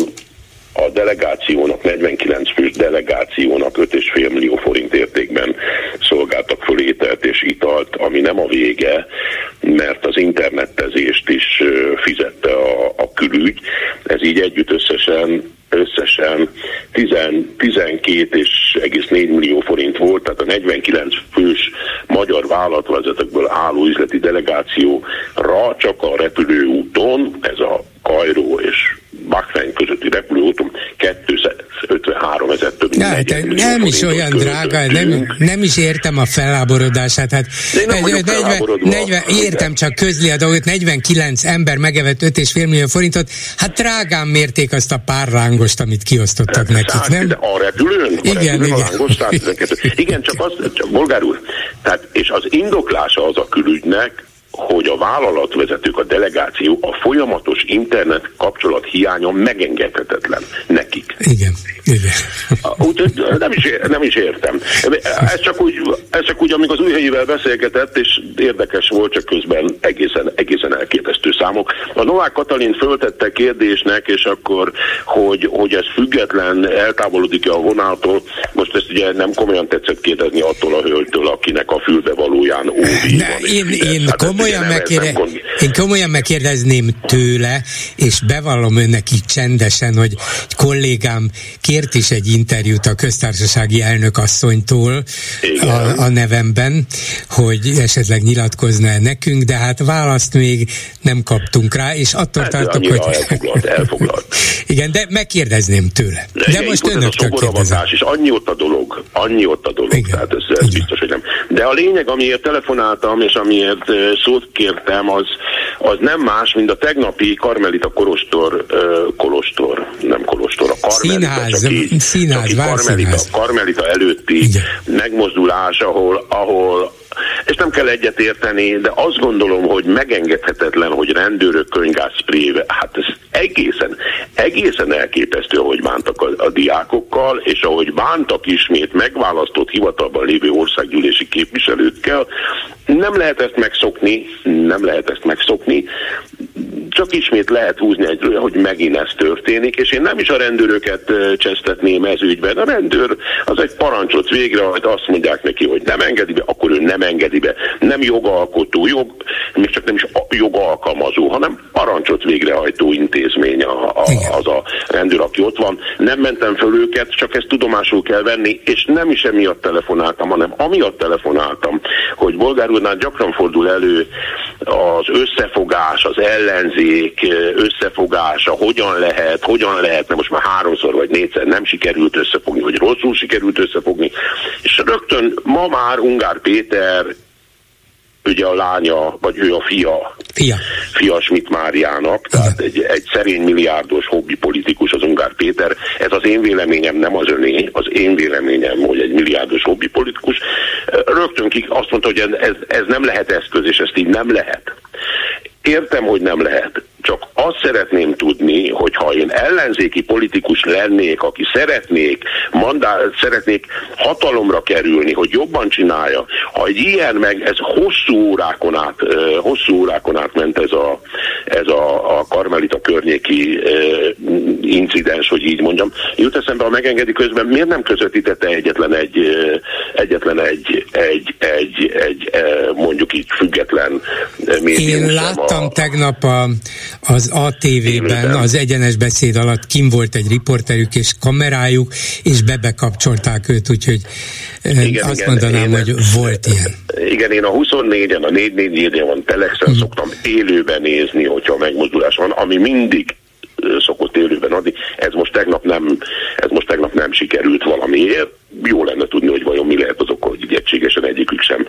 a delegációnak, 49 fős delegációnak 5,5 millió forint értékben szolgáltak föl ételt és italt, ami nem a vége, mert az internetezést is fizette a, a külügy. Ez így együtt összesen összesen 10, 12 és egész 4 millió forint volt, tehát a 49 fős magyar vállalatvezetőkből álló üzleti delegációra csak a repülőúton, ez a Kajró és Bahrein közötti repülőúton 253 ezer több ja, hát Nem is olyan drága, nem, nem is értem a felháborodását. Hát nem 40, 40, értem, csak közli a dolgot, 49 ember megevett 5,5 millió forintot, hát drágán mérték azt a pár lángost, amit kiosztottak hát, nekik, nem? De a repülőn? A igen, repülőn igen. A igen, csak az, csak, bolgár úr, tehát, és az indoklása az a külügynek, hogy a vállalatvezetők, a delegáció a folyamatos internet kapcsolat hiánya megengedhetetlen nekik. Igen, igen. Úgyhogy nem is, nem is értem. Ez csak, úgy, ez csak úgy, amikor az újhelyivel beszélgetett, és érdekes volt, csak közben egészen, egészen elképesztő számok. A Novák Katalin föltette kérdésnek, és akkor, hogy, hogy ez független, eltávolodik-e a vonától, most ezt ugye nem komolyan tetszett kérdezni attól a hölgytől, akinek a fülbevalóján óvi ne, van. Én, én Hát komolyan, megkére, én komolyan megkérdezném tőle, és bevallom önnek így csendesen, hogy egy kollégám kért is egy interjút a köztársasági elnök asszonytól a, a nevemben, hogy esetleg nyilatkozna nekünk, de hát választ még nem kaptunk rá, és attól Hát, tartok, hogy... elfoglalt, elfoglalt. Igen, de megkérdezném tőle. De, igen, most önöktől kérdezem. és annyi ott a dolog, annyi ott a dolog, Igen. tehát ez, ez biztos, hogy nem. De a lényeg, amiért telefonáltam, és amiért ö, szót kértem, az, az nem más, mint a tegnapi Karmelita Kolostor, Kolostor, nem Kolostor, a Karmelita, Színház, csak így, színház, csak így Karmelita. Karmelita előtti Igen. megmozdulás, ahol, ahol és nem kell egyet érteni, de azt gondolom, hogy megengedhetetlen, hogy rendőrök könygászpréve, hát ez egészen, egészen elképesztő, ahogy bántak a, a diákokkal, és ahogy bántak ismét megválasztott hivatalban lévő országgyűlési képviselőkkel, nem lehet ezt megszokni, nem lehet ezt megszokni, csak ismét lehet húzni egyről, hogy megint ez történik, és én nem is a rendőröket csesztetném ez ügyben. A rendőr az egy parancsot végrehajt, azt mondják neki, hogy nem engedi be, akkor ő nem engedi be. Nem jogalkotó, jog, még csak nem is jogalkalmazó, hanem parancsot végrehajtó intézmény a, a, az a rendőr, aki ott van. Nem mentem föl őket, csak ezt tudomásul kell venni, és nem is emiatt telefonáltam, hanem amiatt telefonáltam, hogy Bolgár úrnál gyakran fordul elő az összefogás, az ellenzék összefogása, hogyan lehet, hogyan lehetne, most már háromszor vagy négyszer nem sikerült összefogni, vagy rosszul sikerült összefogni, és rögtön ma már Ungár Péter ugye a lánya, vagy ő a fia, Fia. fia Schmidt Máriának, tehát egy, egy szerény milliárdos hobbi politikus az Ungár Péter. Ez az én véleményem, nem az öné, az én véleményem, hogy egy milliárdos hobbi politikus. Rögtön ki azt mondta, hogy ez, ez nem lehet eszköz, és ezt így nem lehet. Értem, hogy nem lehet. Csak azt szeretném tudni, hogy ha én ellenzéki politikus lennék, aki szeretnék, mandá, szeretnék hatalomra kerülni, hogy jobban csinálja, ha egy ilyen meg, ez hosszú órákon át, hosszú órákon át ment ez a, ez a, a Karmelita környéki incidens, hogy így mondjam. Jut eszembe, ha megengedi közben, miért nem közvetítette egyetlen egy, egyetlen egy, egy, egy, egy, mondjuk így független médium Én láttam a- tegnap a, az ATV-ben, az egyenes beszéd alatt kim volt egy riporterük és kamerájuk, és bebekapcsolták őt, úgyhogy igen, azt igen, mondanám, én- hogy volt ilyen. Igen, én a 24-en, a 444-en van Telexen Mhm. szoktam élőben nézni, hogyha megmozdulás van, ami mindig szokott élőben adni. Ez most tegnap nem, ez most tegnap nem sikerült valamiért. Jó lenne tudni, hogy vajon mi lehet az oka, hogy egységesen egyikük sem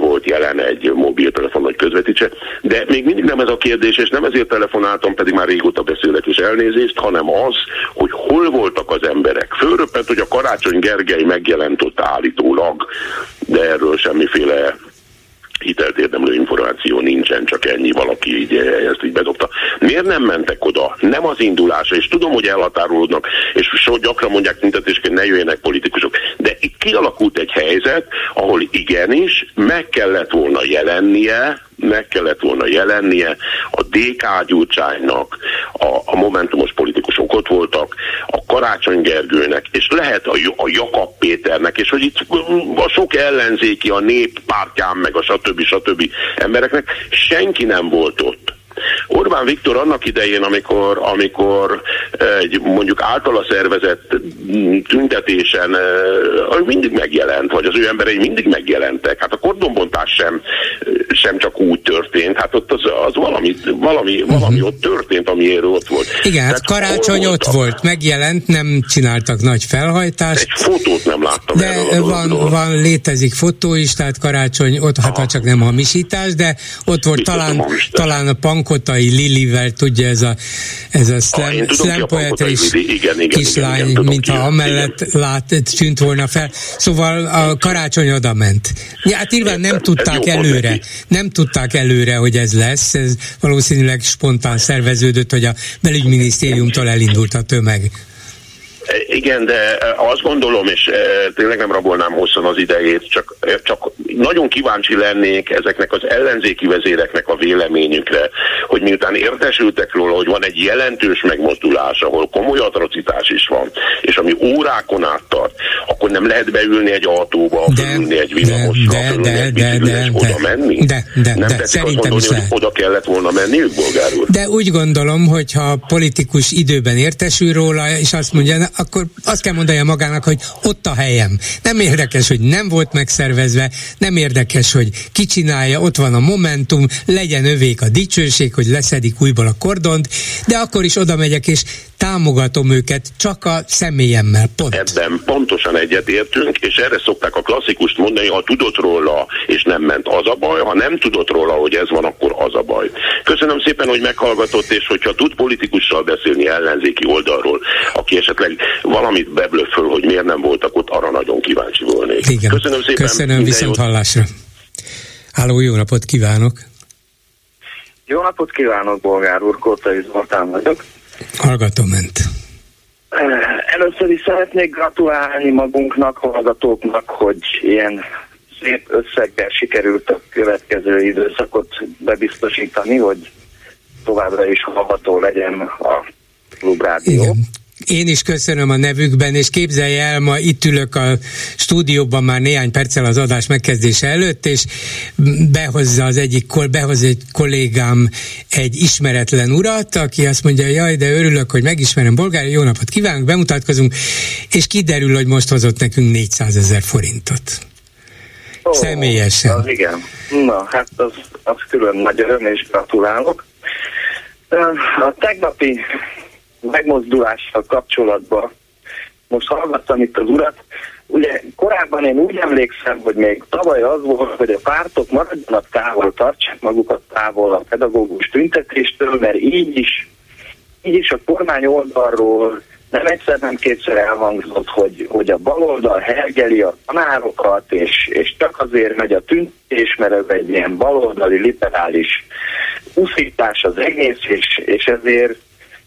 volt jelen egy mobiltelefon vagy közvetítse. De még mindig nem ez a kérdés, és nem ezért telefonáltam, pedig már régóta beszélek és elnézést, hanem az, hogy hol voltak az emberek. Fölröppent, hogy a Karácsony Gergely megjelent ott állítólag, de erről semmiféle hitelt érdemlő információ nincsen, csak ennyi valaki így eh, ezt így bedobta. Miért nem mentek oda? Nem az indulása, és tudom, hogy elhatárolódnak, és so gyakran mondják tüntetésként, ne jöjjenek politikusok, de itt kialakult egy helyzet, ahol igenis meg kellett volna jelennie, meg kellett volna jelennie a DK Gyurcsánynak, a, a momentumos politikusok ott voltak, a Karácsony Gergőnek, és lehet a, a Jakab Péternek, és hogy itt a sok ellenzéki, a nép pártján, meg a stb. stb. embereknek senki nem volt ott. Orbán Viktor annak idején, amikor, amikor egy mondjuk általa szervezett tüntetésen mindig megjelent, vagy az ő emberei mindig megjelentek. Hát a kordonbontás sem, sem csak úgy történt, hát ott az, az valami, valami, valami ott történt, amiért ott volt. Igen, hát karácsony ott volt, megjelent, nem csináltak nagy felhajtást. Egy fotót nem láttam De van, van, létezik fotó is, tehát karácsony ott, hát csak nem hamisítás, de ott volt talán, talán a pankotai Lilivel, tudja ez a, ez a slam, ah, slam poetris kislány, mintha amellett lát, tűnt volna fel. Szóval a karácsony oda ment. Ja, hát nyilván nem tudták előre, nem tudták előre, hogy ez lesz, ez valószínűleg spontán szerveződött, hogy a belügyminisztériumtól elindult a tömeg. Igen, de azt gondolom, és tényleg nem rabolnám hosszan az idejét, csak, csak nagyon kíváncsi lennék ezeknek az ellenzéki vezéreknek a véleményükre, hogy miután értesültek róla, hogy van egy jelentős megmozdulás, ahol komoly atrocitás is van, és ami órákon át tart, akkor nem lehet beülni egy autóba, de, ülni egy villamosra, de, de, de, de, de, oda menni? De, de, nem de, szerintem mondani, is hogy oda kellett volna menniük, bolgár úr? De úgy gondolom, hogy ha politikus időben értesül róla, és azt mondja, akkor azt kell mondani magának, hogy ott a helyem. Nem érdekes, hogy nem volt megszervezve, nem érdekes, hogy ki csinálja, ott van a momentum, legyen övék a dicsőség, hogy leszedik újból a kordont, de akkor is oda megyek, és támogatom őket csak a személyemmel. Pont. Ebben pontosan egyetértünk, és erre szokták a klasszikust mondani, ha tudott róla, és nem ment az a baj, ha nem tudott róla, hogy ez van, akkor az a baj. Köszönöm szépen, hogy meghallgatott, és hogyha tud politikussal beszélni ellenzéki oldalról, aki esetleg valamit beblő föl, hogy miért nem voltak ott, arra nagyon kíváncsi volnék. Igen. Köszönöm szépen. Köszönöm, viszont jót. hallásra. Háló, jó napot kívánok! Jó napot kívánok, bolgár úr, Kótai Zoltán vagyok. Hallgatom ment. Először is szeretnék gratulálni magunknak, hallgatóknak, hogy ilyen szép összeggel sikerült a következő időszakot bebiztosítani, hogy továbbra is hallgató legyen a klubrádió. Igen. Én is köszönöm a nevükben, és képzelj el, ma itt ülök a stúdióban már néhány perccel az adás megkezdése előtt, és behozza az egyik, behoz egy kollégám egy ismeretlen urat, aki azt mondja, jaj, de örülök, hogy megismerem Bolgári, jó napot kívánunk, bemutatkozunk, és kiderül, hogy most hozott nekünk 400 ezer forintot. Oh, Személyesen. Az igen. Na, hát az, az külön nagy öröm, és gratulálok. A tegnapi megmozdulással kapcsolatban. Most hallgattam itt az urat, ugye korábban én úgy emlékszem, hogy még tavaly az volt, hogy a pártok maradjanak távol, tartsák magukat távol a pedagógus tüntetéstől, mert így is, így is a kormány oldalról nem egyszer, nem kétszer elhangzott, hogy, hogy a baloldal hergeli a tanárokat, és, és csak azért megy a tüntés, mert ez egy ilyen baloldali, liberális uszítás az egész, és, és ezért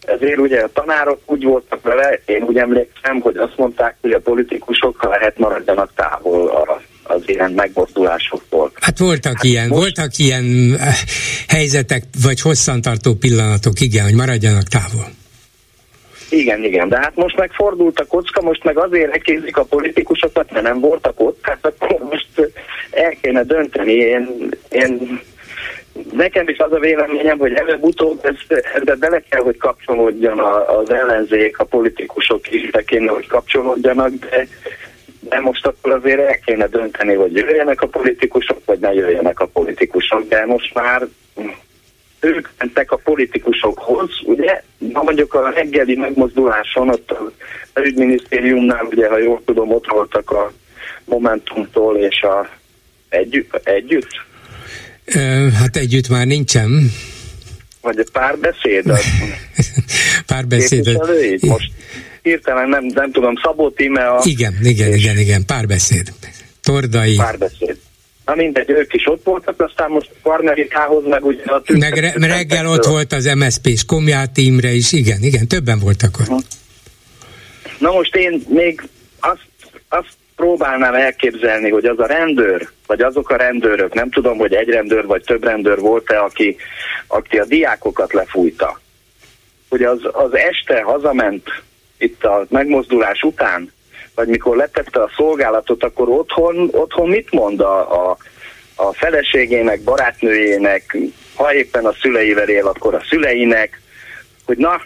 ezért ugye a tanárok úgy voltak vele, én úgy emlékszem, hogy azt mondták, hogy a politikusok, ha lehet, maradjanak távol a az ilyen megmozdulásoktól. Hát voltak hát ilyen, most... voltak ilyen eh, helyzetek, vagy hosszantartó pillanatok, igen, hogy maradjanak távol. Igen, igen, de hát most meg fordult a kocka, most meg azért ekézik a politikusokat, mert nem voltak ott, hát akkor most el kéne dönteni. Én, én Nekem is az a véleményem, hogy előbb-utóbb ebbe bele kell, hogy kapcsolódjon az ellenzék, a politikusok is be kéne, hogy kapcsolódjanak, de, de most akkor azért el kéne dönteni, hogy jöjjenek a politikusok, vagy ne jöjjenek a politikusok, de most már ők mentek a politikusokhoz, ugye? Na mondjuk a reggeli megmozduláson, ott a ügyminisztériumnál, ugye, ha jól tudom, ott voltak a Momentumtól és a együtt, együtt Hát együtt már nincsen. Vagy a párbeszéd? párbeszéd. Most hirtelen nem, nem tudom, Szabó Tíme a... Igen, igen, igen, igen, párbeszéd. Tordai. Párbeszéd. Na mindegy, ők is ott voltak, aztán most Karnerikához meg ugye a Meg re- reggel ott volt az MSZP és Komját Imre is, igen, igen, többen voltak ott. Na most én még azt, azt próbálnám elképzelni, hogy az a rendőr, vagy azok a rendőrök, nem tudom, hogy egy rendőr vagy több rendőr volt-e, aki, aki a diákokat lefújta, hogy az, az este hazament itt a megmozdulás után, vagy mikor letette a szolgálatot, akkor otthon, otthon mit mond a, a, a feleségének, barátnőjének, ha éppen a szüleivel él, akkor a szüleinek, hogy na,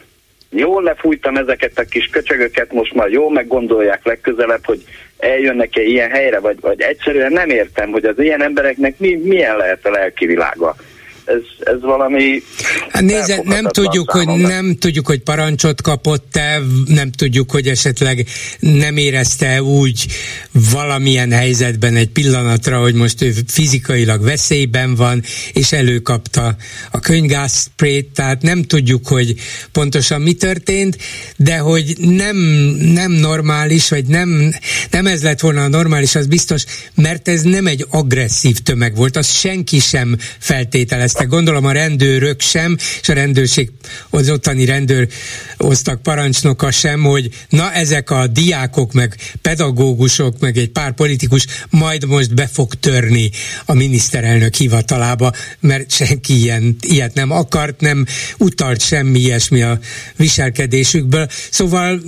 jól lefújtam ezeket a kis köcsögöket, most már jól meggondolják legközelebb, hogy eljönnek-e ilyen helyre, vagy, vagy egyszerűen nem értem, hogy az ilyen embereknek mi, milyen lehet a lelki világa ez, ez valami... Hát nézze, nem tudjuk, hogy nem tudjuk, hogy parancsot kapott-e, nem tudjuk, hogy esetleg nem érezte úgy valamilyen helyzetben egy pillanatra, hogy most ő fizikailag veszélyben van, és előkapta a könyvgázsprayt, tehát nem tudjuk, hogy pontosan mi történt, de hogy nem, nem normális, vagy nem, nem ez lett volna a normális, az biztos, mert ez nem egy agresszív tömeg volt, az senki sem feltételez éreztek, gondolom a rendőrök sem, és a rendőrség, az ottani rendőr osztak parancsnoka sem, hogy na ezek a diákok, meg pedagógusok, meg egy pár politikus majd most be fog törni a miniszterelnök hivatalába, mert senki ilyen, ilyet nem akart, nem utalt semmi ilyesmi a viselkedésükből. Szóval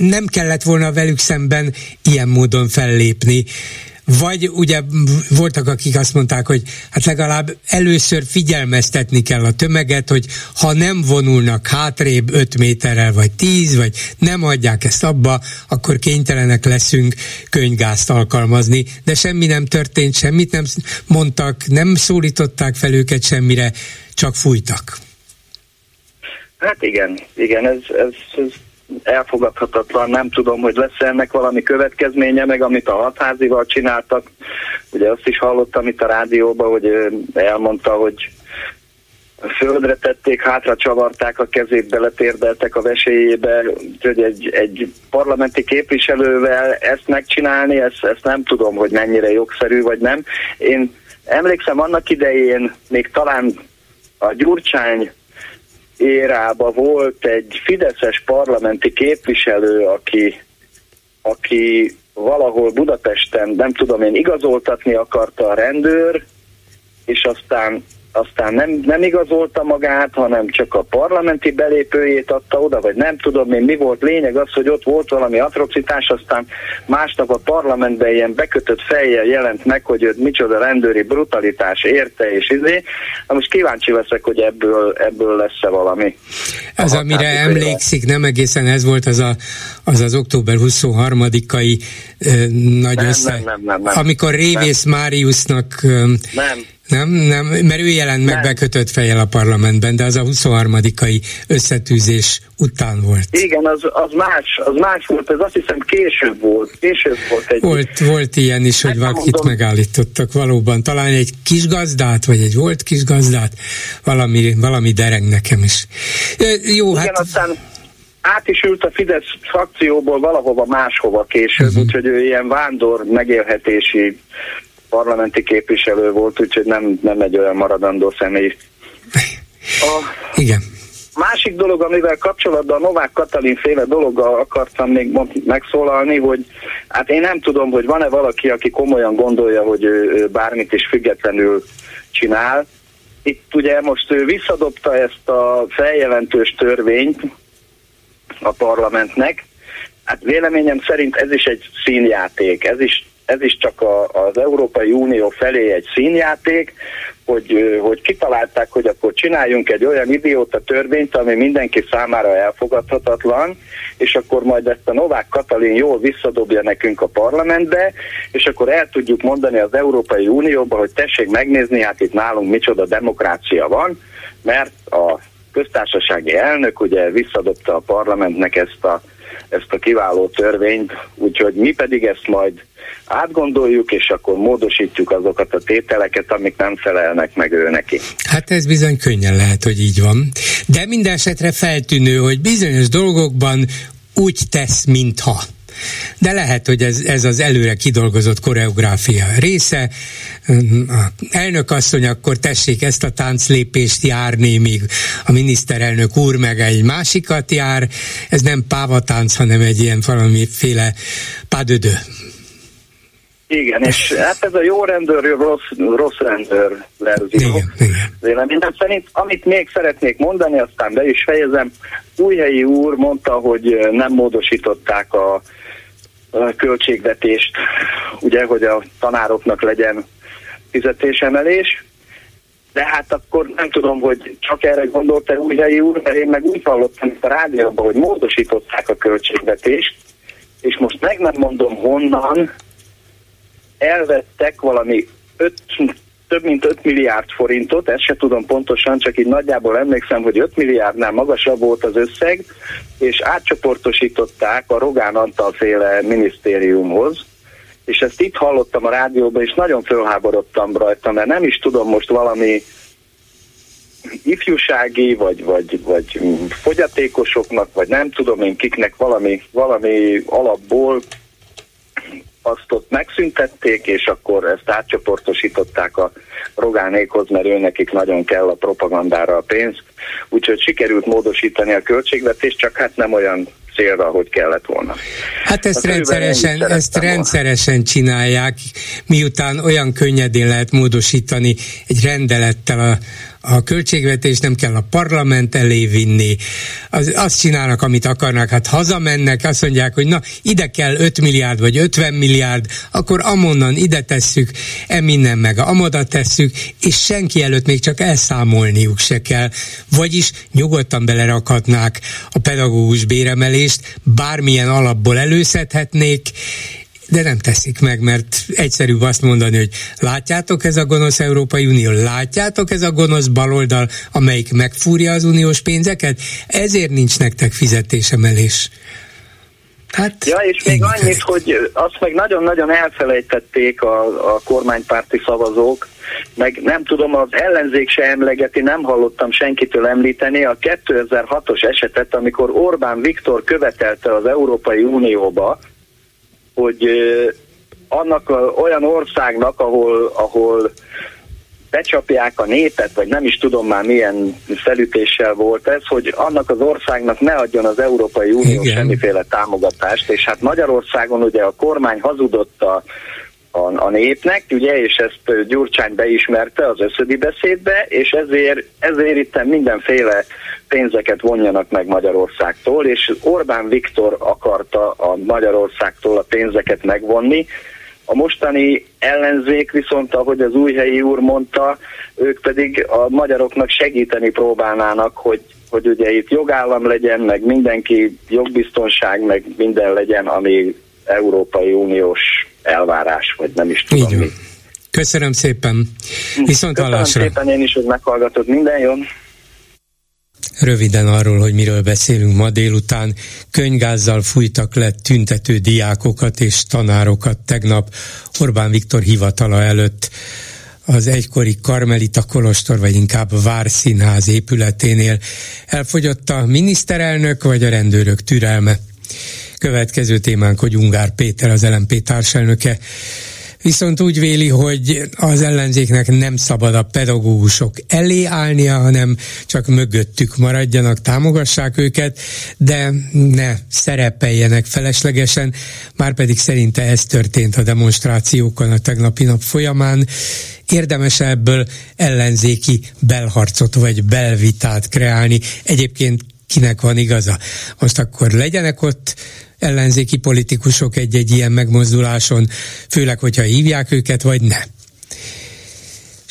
nem kellett volna velük szemben ilyen módon fellépni vagy ugye voltak, akik azt mondták, hogy hát legalább először figyelmeztetni kell a tömeget, hogy ha nem vonulnak hátrébb 5 méterrel, vagy 10, vagy nem adják ezt abba, akkor kénytelenek leszünk könyvgázt alkalmazni, de semmi nem történt, semmit nem mondtak, nem szólították fel őket semmire, csak fújtak. Hát igen, igen, ez, ez, ez elfogadhatatlan, nem tudom, hogy lesz ennek valami következménye, meg amit a hatházival csináltak. Ugye azt is hallottam itt a rádióban, hogy elmondta, hogy földre tették, hátra csavarták a kezét, beletérdeltek a vesélyébe, hogy egy, egy parlamenti képviselővel ezt megcsinálni, ezt, ezt nem tudom, hogy mennyire jogszerű vagy nem. Én emlékszem annak idején, még talán a Gyurcsány érába volt egy fideszes parlamenti képviselő, aki, aki valahol Budapesten, nem tudom én, igazoltatni akarta a rendőr, és aztán aztán nem, nem igazolta magát, hanem csak a parlamenti belépőjét adta oda, vagy nem tudom én mi volt. Lényeg az, hogy ott volt valami atrocitás, aztán másnap a parlamentben ilyen bekötött fejjel jelent meg, hogy őt micsoda rendőri brutalitás érte, és izé. Na most kíváncsi leszek, hogy ebből, ebből lesz-e valami. Ez, amire emlékszik, nem egészen ez volt az a, az, az október 23-ai nagy nem, össze, nem, nem, nem, nem, amikor Révész nem. Máriusznak nem nem, nem, mert ő jelent meg nem. bekötött fejjel a parlamentben, de az a 23-ai összetűzés után volt. Igen, az, az, más, az más volt, ez azt hiszem később volt. Később volt egy... Volt, volt ilyen is, hogy valakit megállítottak valóban. Talán egy kis gazdát, vagy egy volt kis gazdát, valami, valami dereng nekem is. Jó, Igen, hát... aztán át is ült a Fidesz frakcióból valahova máshova később, uh-huh. úgyhogy ő ilyen vándor megélhetési parlamenti képviselő volt, úgyhogy nem, nem egy olyan maradandó személy. A Igen. Másik dolog, amivel kapcsolatban a Novák Katalin féle dologgal akartam még megszólalni, hogy hát én nem tudom, hogy van-e valaki, aki komolyan gondolja, hogy ő, ő bármit is függetlenül csinál. Itt ugye most ő visszadobta ezt a feljelentős törvényt a parlamentnek. Hát véleményem szerint ez is egy színjáték, ez is ez is csak a, az Európai Unió felé egy színjáték, hogy, hogy kitalálták, hogy akkor csináljunk egy olyan idióta törvényt, ami mindenki számára elfogadhatatlan, és akkor majd ezt a Novák Katalin jól visszadobja nekünk a parlamentbe, és akkor el tudjuk mondani az Európai Unióba, hogy tessék megnézni, hát itt nálunk micsoda demokrácia van, mert a köztársasági elnök ugye visszadobta a parlamentnek ezt a, ezt a kiváló törvényt, úgyhogy mi pedig ezt majd átgondoljuk, és akkor módosítjuk azokat a tételeket, amik nem felelnek meg ő neki. Hát ez bizony könnyen lehet, hogy így van. De minden esetre feltűnő, hogy bizonyos dolgokban úgy tesz, mintha. De lehet, hogy ez, ez az előre kidolgozott koreográfia része. A elnök asszony, akkor tessék ezt a tánclépést járni, míg a miniszterelnök úr meg egy másikat jár. Ez nem pávatánc, hanem egy ilyen valamiféle padödő. Igen, és hát ez a jó rendőr, rossz, rossz rendőr verzió. Véleményem szerint, amit még szeretnék mondani, aztán be is fejezem, Újhelyi úr mondta, hogy nem módosították a költségvetést, ugye, hogy a tanároknak legyen fizetésemelés, de hát akkor nem tudom, hogy csak erre gondolta Újhelyi úr, mert én meg úgy hallottam itt a rádióban, hogy módosították a költségvetést, és most meg nem mondom honnan, elvettek valami öt, több mint 5 milliárd forintot, ezt se tudom pontosan, csak így nagyjából emlékszem, hogy 5 milliárdnál magasabb volt az összeg, és átcsoportosították a Rogán Antal féle minisztériumhoz, és ezt itt hallottam a rádióban, és nagyon fölháborodtam rajta, mert nem is tudom most valami ifjúsági, vagy, vagy, vagy fogyatékosoknak, vagy nem tudom én kiknek valami, valami alapból azt ott megszüntették, és akkor ezt átcsoportosították a Rogánékhoz, mert ő nekik nagyon kell a propagandára a pénz. Úgyhogy sikerült módosítani a költségvetést, csak hát nem olyan célra, hogy kellett volna. Hát ezt, rendszeresen, ezt rendszeresen csinálják, miután olyan könnyedén lehet módosítani egy rendelettel a a költségvetés nem kell a parlament elé vinni, az, azt csinálnak, amit akarnak, hát hazamennek, azt mondják, hogy na, ide kell 5 milliárd vagy 50 milliárd, akkor amonnan ide tesszük, eminnen meg amoda tesszük, és senki előtt még csak elszámolniuk se kell. Vagyis nyugodtan belerakhatnák a pedagógus béremelést, bármilyen alapból előszedhetnék, de nem teszik meg, mert egyszerűbb azt mondani, hogy látjátok ez a gonosz Európai Unió, látjátok ez a gonosz baloldal, amelyik megfúrja az uniós pénzeket, ezért nincs nektek fizetésemelés. Hát, ja, és még annyit, hogy azt meg nagyon-nagyon elfelejtették a, a kormánypárti szavazók, meg nem tudom, az ellenzék se emlegeti, nem hallottam senkitől említeni a 2006-os esetet, amikor Orbán Viktor követelte az Európai Unióba, hogy annak a, olyan országnak, ahol, ahol becsapják a népet, vagy nem is tudom már milyen felütéssel volt ez, hogy annak az országnak ne adjon az Európai Unió Igen. semmiféle támogatást, és hát Magyarországon ugye a kormány hazudott a, a, a népnek, ugye, és ezt Gyurcsány beismerte az összödi beszédbe, és ezért, ezért itt mindenféle pénzeket vonjanak meg Magyarországtól, és Orbán Viktor akarta a Magyarországtól a pénzeket megvonni, a mostani ellenzék viszont, ahogy az újhelyi úr mondta, ők pedig a magyaroknak segíteni próbálnának, hogy, hogy ugye itt jogállam legyen, meg mindenki jogbiztonság, meg minden legyen, ami Európai Uniós elvárás, vagy nem is tudom mi. Köszönöm szépen. Viszont Köszönöm hallásra. szépen én is, hogy meghallgatod. Minden jön. Röviden arról, hogy miről beszélünk ma délután, könygázzal fújtak le tüntető diákokat és tanárokat tegnap Orbán Viktor hivatala előtt az egykori Karmelita Kolostor, vagy inkább Várszínház épületénél. Elfogyott a miniszterelnök vagy a rendőrök türelme? Következő témánk, hogy Ungár Péter, az LMP társelnöke viszont úgy véli, hogy az ellenzéknek nem szabad a pedagógusok elé állnia, hanem csak mögöttük maradjanak, támogassák őket, de ne szerepeljenek feleslegesen, már pedig szerinte ez történt a demonstrációkon a tegnapi nap folyamán. Érdemes ebből ellenzéki belharcot vagy belvitát kreálni. Egyébként kinek van igaza. Most akkor legyenek ott ellenzéki politikusok egy-egy ilyen megmozduláson, főleg, hogyha hívják őket, vagy ne.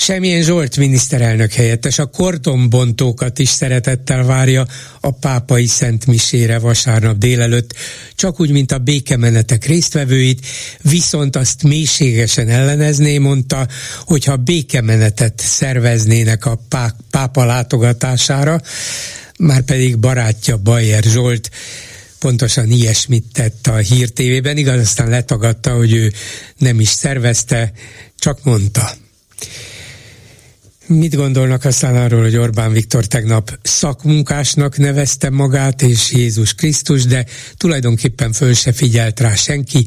Semmilyen Zsolt miniszterelnök helyettes a kordonbontókat is szeretettel várja a pápai szent misére vasárnap délelőtt, csak úgy, mint a békemenetek résztvevőit, viszont azt mélységesen ellenezné, mondta, hogyha békemenetet szerveznének a pápa látogatására, már pedig barátja Bajer Zsolt pontosan ilyesmit tett a Hír TV-ben, igaz, aztán letagadta, hogy ő nem is szervezte, csak mondta. Mit gondolnak aztán arról, hogy Orbán Viktor tegnap szakmunkásnak nevezte magát, és Jézus Krisztus, de tulajdonképpen föl se figyelt rá senki.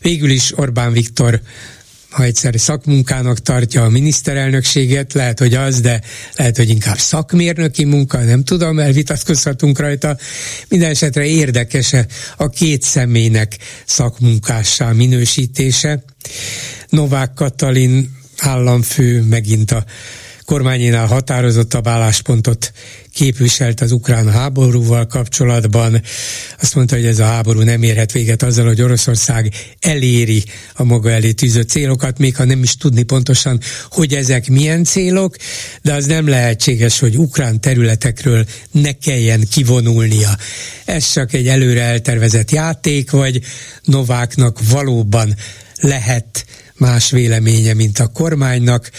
Végül is Orbán Viktor ha egyszer szakmunkának tartja a miniszterelnökséget, lehet, hogy az, de lehet, hogy inkább szakmérnöki munka, nem tudom, elvitatkozhatunk rajta. Minden esetre érdekes a két személynek szakmunkássá minősítése. Novák Katalin államfő megint a kormányénál határozottabb álláspontot képviselt az ukrán háborúval kapcsolatban. Azt mondta, hogy ez a háború nem érhet véget azzal, hogy Oroszország eléri a maga elé tűzött célokat, még ha nem is tudni pontosan, hogy ezek milyen célok, de az nem lehetséges, hogy ukrán területekről ne kelljen kivonulnia. Ez csak egy előre eltervezett játék, vagy Nováknak valóban lehet más véleménye, mint a kormánynak,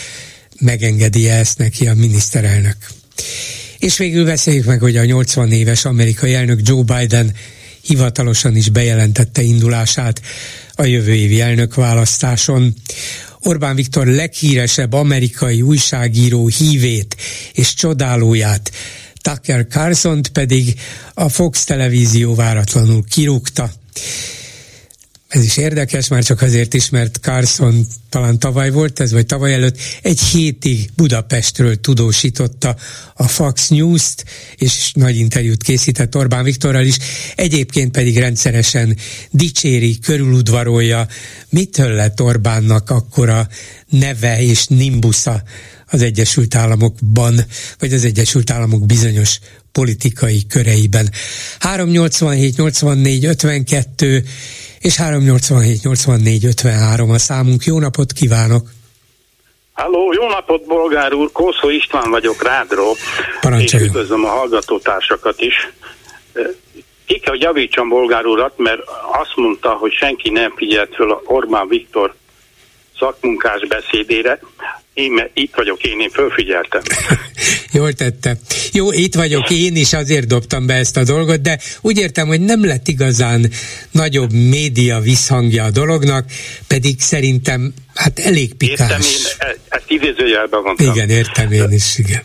megengedi -e ezt neki a miniszterelnök. És végül beszéljük meg, hogy a 80 éves amerikai elnök Joe Biden hivatalosan is bejelentette indulását a jövő évi elnökválasztáson. Orbán Viktor leghíresebb amerikai újságíró hívét és csodálóját, Tucker carlson pedig a Fox televízió váratlanul kirúgta. Ez is érdekes, már csak azért is, mert Carson talán tavaly volt ez, vagy tavaly előtt, egy hétig Budapestről tudósította a Fox News-t, és nagy interjút készített Orbán Viktorral is, egyébként pedig rendszeresen dicséri, körüludvarolja, mitől lett Orbánnak akkora neve és nimbusza az Egyesült Államokban, vagy az Egyesült Államok bizonyos politikai köreiben. 387 84 52 és 387 84 53 a számunk. Jó napot kívánok! Halló, jó napot, bolgár úr! Kószó István vagyok Rádról, Parancsoljon. és üdvözlöm a hallgatótársakat is. Ki kell javítsam bolgár urat, mert azt mondta, hogy senki nem figyelt föl Orbán Viktor szakmunkás beszédére. Én itt vagyok én, én fölfigyeltem. Jól tette. Jó, itt vagyok én is, azért dobtam be ezt a dolgot, de úgy értem, hogy nem lett igazán nagyobb média visszhangja a dolognak, pedig szerintem hát elég pikás. Értem én, e- ezt idézőjelben mondtam. Igen, értem én is, igen.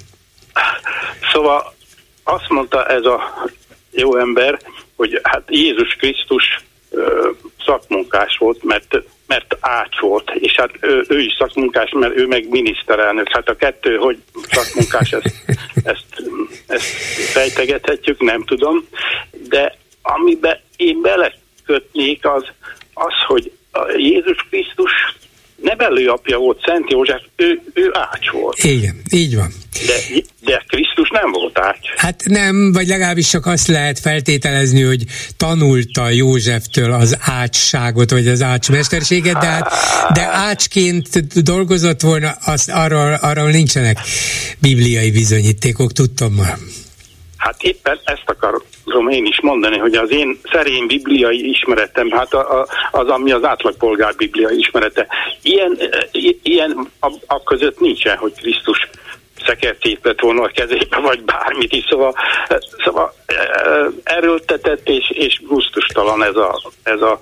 Szóval azt mondta ez a jó ember, hogy hát Jézus Krisztus szakmunkás volt, mert mert ács volt, és hát ő, ő is szakmunkás, mert ő meg miniszterelnök. Hát a kettő, hogy szakmunkás, ezt, ezt, ezt fejtegethetjük, nem tudom, de amiben én belekötnék az, az, hogy Jézus Krisztus nevelőapja volt Szent József, ő, ő ács volt. Igen, így van. De, de Krisztus nem volt ács. Hát nem, vagy legalábbis csak azt lehet feltételezni, hogy tanulta Józseftől az ácsságot, vagy az ácsmesterséget, de, hát, de ácsként dolgozott volna, azt, arról, arról nincsenek bibliai bizonyítékok, tudtam már. Hát éppen ezt akarom én is mondani, hogy az én szerény bibliai ismeretem, hát a, a, az, ami az átlagpolgár bibliai ismerete, ilyen, ilyen a, a között nincsen, hogy Krisztus szekertét lett volna a kezébe, vagy bármit is, szóval, szóval erőltetett és, és gusztustalan ez a, ez a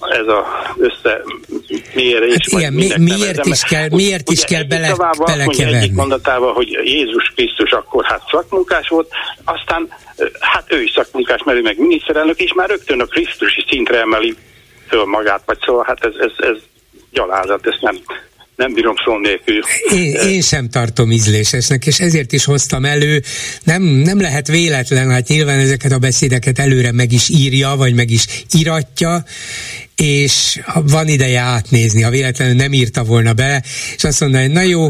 ez a összemérés. Hát igen, mi, miért is kell, miért is kell bele, belekeverni? Egyik mondatával, hogy Jézus Krisztus akkor hát szakmunkás volt, aztán hát ő is szakmunkás, mert ő meg miniszterelnök, és már rögtön a Krisztusi szintre emeli föl magát, vagy szóval hát ez, ez, ez gyalázat, ezt nem, nem bírom szó nélkül. Én, én sem tartom ízlésesnek, és ezért is hoztam elő. Nem, nem lehet véletlen, hát nyilván ezeket a beszédeket előre meg is írja, vagy meg is iratja, és van ideje átnézni, ha véletlenül nem írta volna be, és azt mondja, hogy na jó,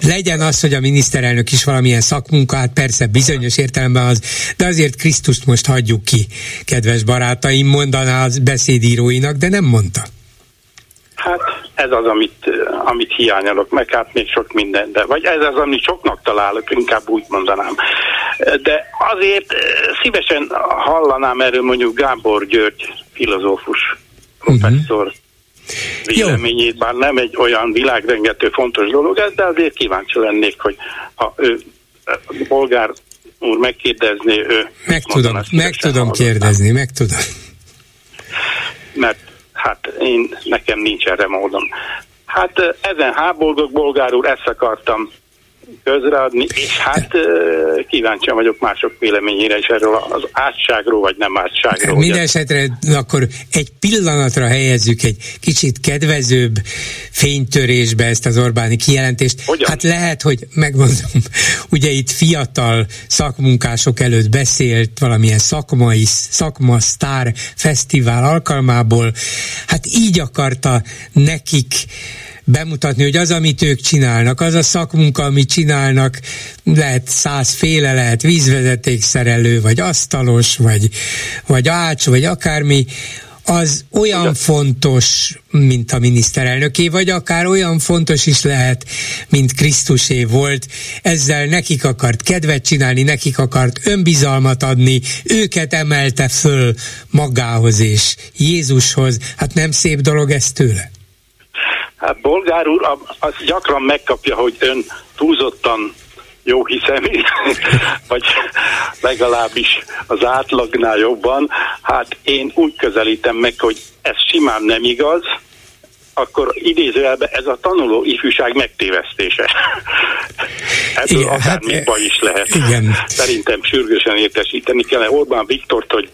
legyen az, hogy a miniszterelnök is valamilyen szakmunkát, persze bizonyos értelemben az, de azért Krisztust most hagyjuk ki, kedves barátaim, mondaná az beszédíróinak, de nem mondta. Hát ez az, amit, amit hiányolok, meg hát még sok minden, de vagy ez az, amit soknak találok, inkább úgy mondanám. De azért szívesen hallanám erről mondjuk Gábor György filozófus professzor uh-huh. véleményét, bár nem egy olyan világrengető fontos dolog ez, de azért kíváncsi lennék, hogy ha ő bolgár úr megkérdezné, ő... Meg tudom, meg tudom kérdezni, meg tudom. Mert hát én, nekem nincs erre módom. Hát ezen háborgok, bolgár úr, ezt akartam közreadni, és hát kíváncsian vagyok mások véleményére is erről az átságról, vagy nem átságról. Minden esetre akkor egy pillanatra helyezzük egy kicsit kedvezőbb fénytörésbe ezt az Orbáni kijelentést. Hogyan? Hát lehet, hogy megmondom, ugye itt fiatal szakmunkások előtt beszélt valamilyen szakmai, szakma sztár fesztivál alkalmából, hát így akarta nekik bemutatni, hogy az, amit ők csinálnak, az a szakmunka, amit csinálnak, lehet százféle, lehet vízvezetékszerelő, vagy asztalos, vagy, vagy ács, vagy akármi, az olyan fontos, mint a miniszterelnöké, vagy akár olyan fontos is lehet, mint Krisztusé volt. Ezzel nekik akart kedvet csinálni, nekik akart önbizalmat adni, őket emelte föl magához és Jézushoz. Hát nem szép dolog ez tőle? Hát bolgár úr az gyakran megkapja, hogy ön túlzottan jó hiszemű, vagy legalábbis az átlagnál jobban. Hát én úgy közelítem meg, hogy ez simán nem igaz, akkor idézőjelben ez a tanuló ifjúság megtévesztése. Ebből igen, akár hát, is lehet. Igen. Szerintem sürgősen értesíteni kellene Orbán Viktort, hogy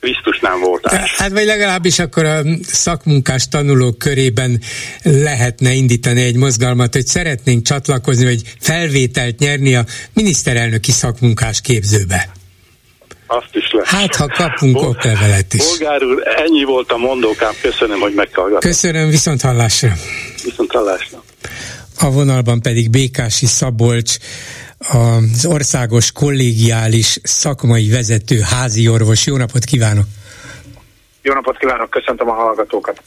Krisztusnál voltál. Hát vagy legalábbis akkor a szakmunkás tanulók körében lehetne indítani egy mozgalmat, hogy szeretnénk csatlakozni, vagy felvételt nyerni a miniszterelnöki szakmunkás képzőbe. Azt is lesz. Hát, ha kapunk Bol- oklevelet is. Bolgár úr, ennyi volt a mondókám. Köszönöm, hogy meghallgatott. Köszönöm, viszont hallásra. Viszont hallásra. A vonalban pedig Békási Szabolcs, az országos kollégiális szakmai vezető házi orvos. Jó napot kívánok! Jó napot kívánok, köszöntöm a hallgatókat!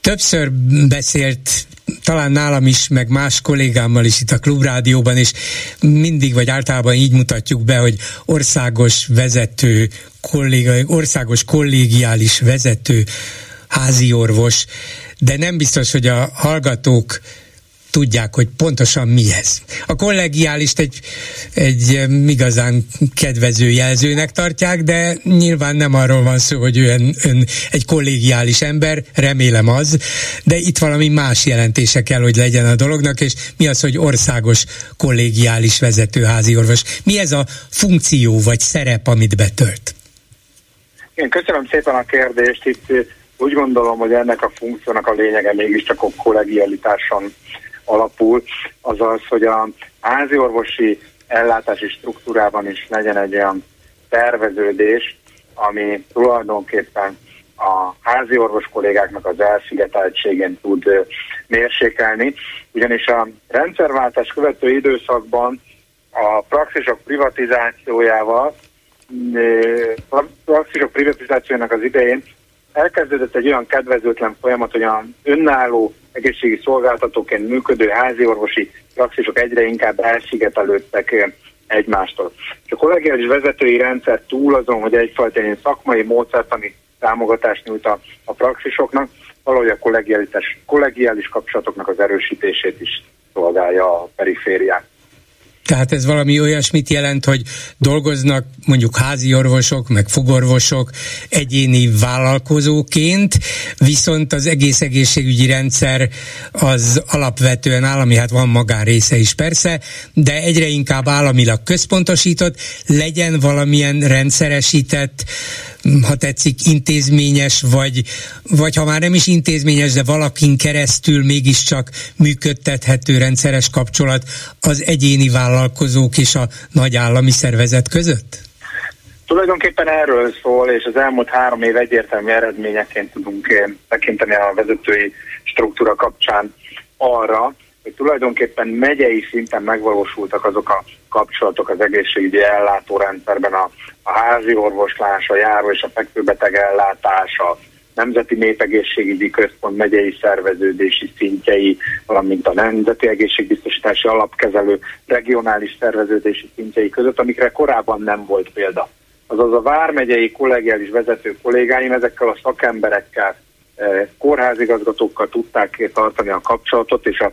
Többször beszélt talán nálam is, meg más kollégámmal is itt a Klubrádióban, és mindig vagy általában így mutatjuk be, hogy országos vezető, kolléga, országos kollégiális vezető házi orvos, de nem biztos, hogy a hallgatók tudják, hogy pontosan mi ez. A kollegiálist egy, egy igazán kedvező jelzőnek tartják, de nyilván nem arról van szó, hogy ön, ön egy kollégiális ember, remélem az, de itt valami más jelentése kell, hogy legyen a dolognak, és mi az, hogy országos kollégiális vezetőházi orvos. Mi ez a funkció vagy szerep, amit betölt? Én köszönöm szépen a kérdést. Itt úgy gondolom, hogy ennek a funkciónak a lényege mégiscsak a kollegialitáson alapul, az az, hogy a házi orvosi ellátási struktúrában is legyen egy olyan terveződés, ami tulajdonképpen a házi orvos kollégáknak az elszigeteltségén tud mérsékelni, ugyanis a rendszerváltás követő időszakban a praxisok privatizációjával, praxisok privatizációjának az idején elkezdődött egy olyan kedvezőtlen folyamat, hogy a önálló egészségi szolgáltatóként működő háziorvosi praxisok egyre inkább elszigetelődtek egymástól. A kollegiális vezetői rendszer túl azon, hogy egyfajta ilyen szakmai módszertani támogatást nyújt a, a praxisoknak, valahogy a kollegiális, kollegiális kapcsolatoknak az erősítését is szolgálja a periférián. Tehát ez valami olyasmit jelent, hogy dolgoznak mondjuk házi orvosok, meg fogorvosok egyéni vállalkozóként, viszont az egész egészségügyi rendszer az alapvetően állami, hát van magánrésze is persze, de egyre inkább államilag központosított, legyen valamilyen rendszeresített ha tetszik, intézményes, vagy, vagy ha már nem is intézményes, de valakin keresztül mégiscsak működtethető rendszeres kapcsolat az egyéni vállalkozók és a nagy állami szervezet között? Tulajdonképpen erről szól, és az elmúlt három év egyértelmű eredményeként tudunk eh, tekinteni a vezetői struktúra kapcsán arra, hogy tulajdonképpen megyei szinten megvalósultak azok a kapcsolatok az egészségügyi ellátórendszerben, a, a házi orvoslás, a járó és a fekvőbeteg ellátás, a Nemzeti Népegészségügyi Központ megyei szerveződési szintjei, valamint a Nemzeti Egészségbiztosítási Alapkezelő regionális szerveződési szintjei között, amikre korábban nem volt példa. Azaz a vármegyei kollegiális vezető kollégáim ezekkel a szakemberekkel, eh, kórházigazgatókkal tudták tartani a kapcsolatot, és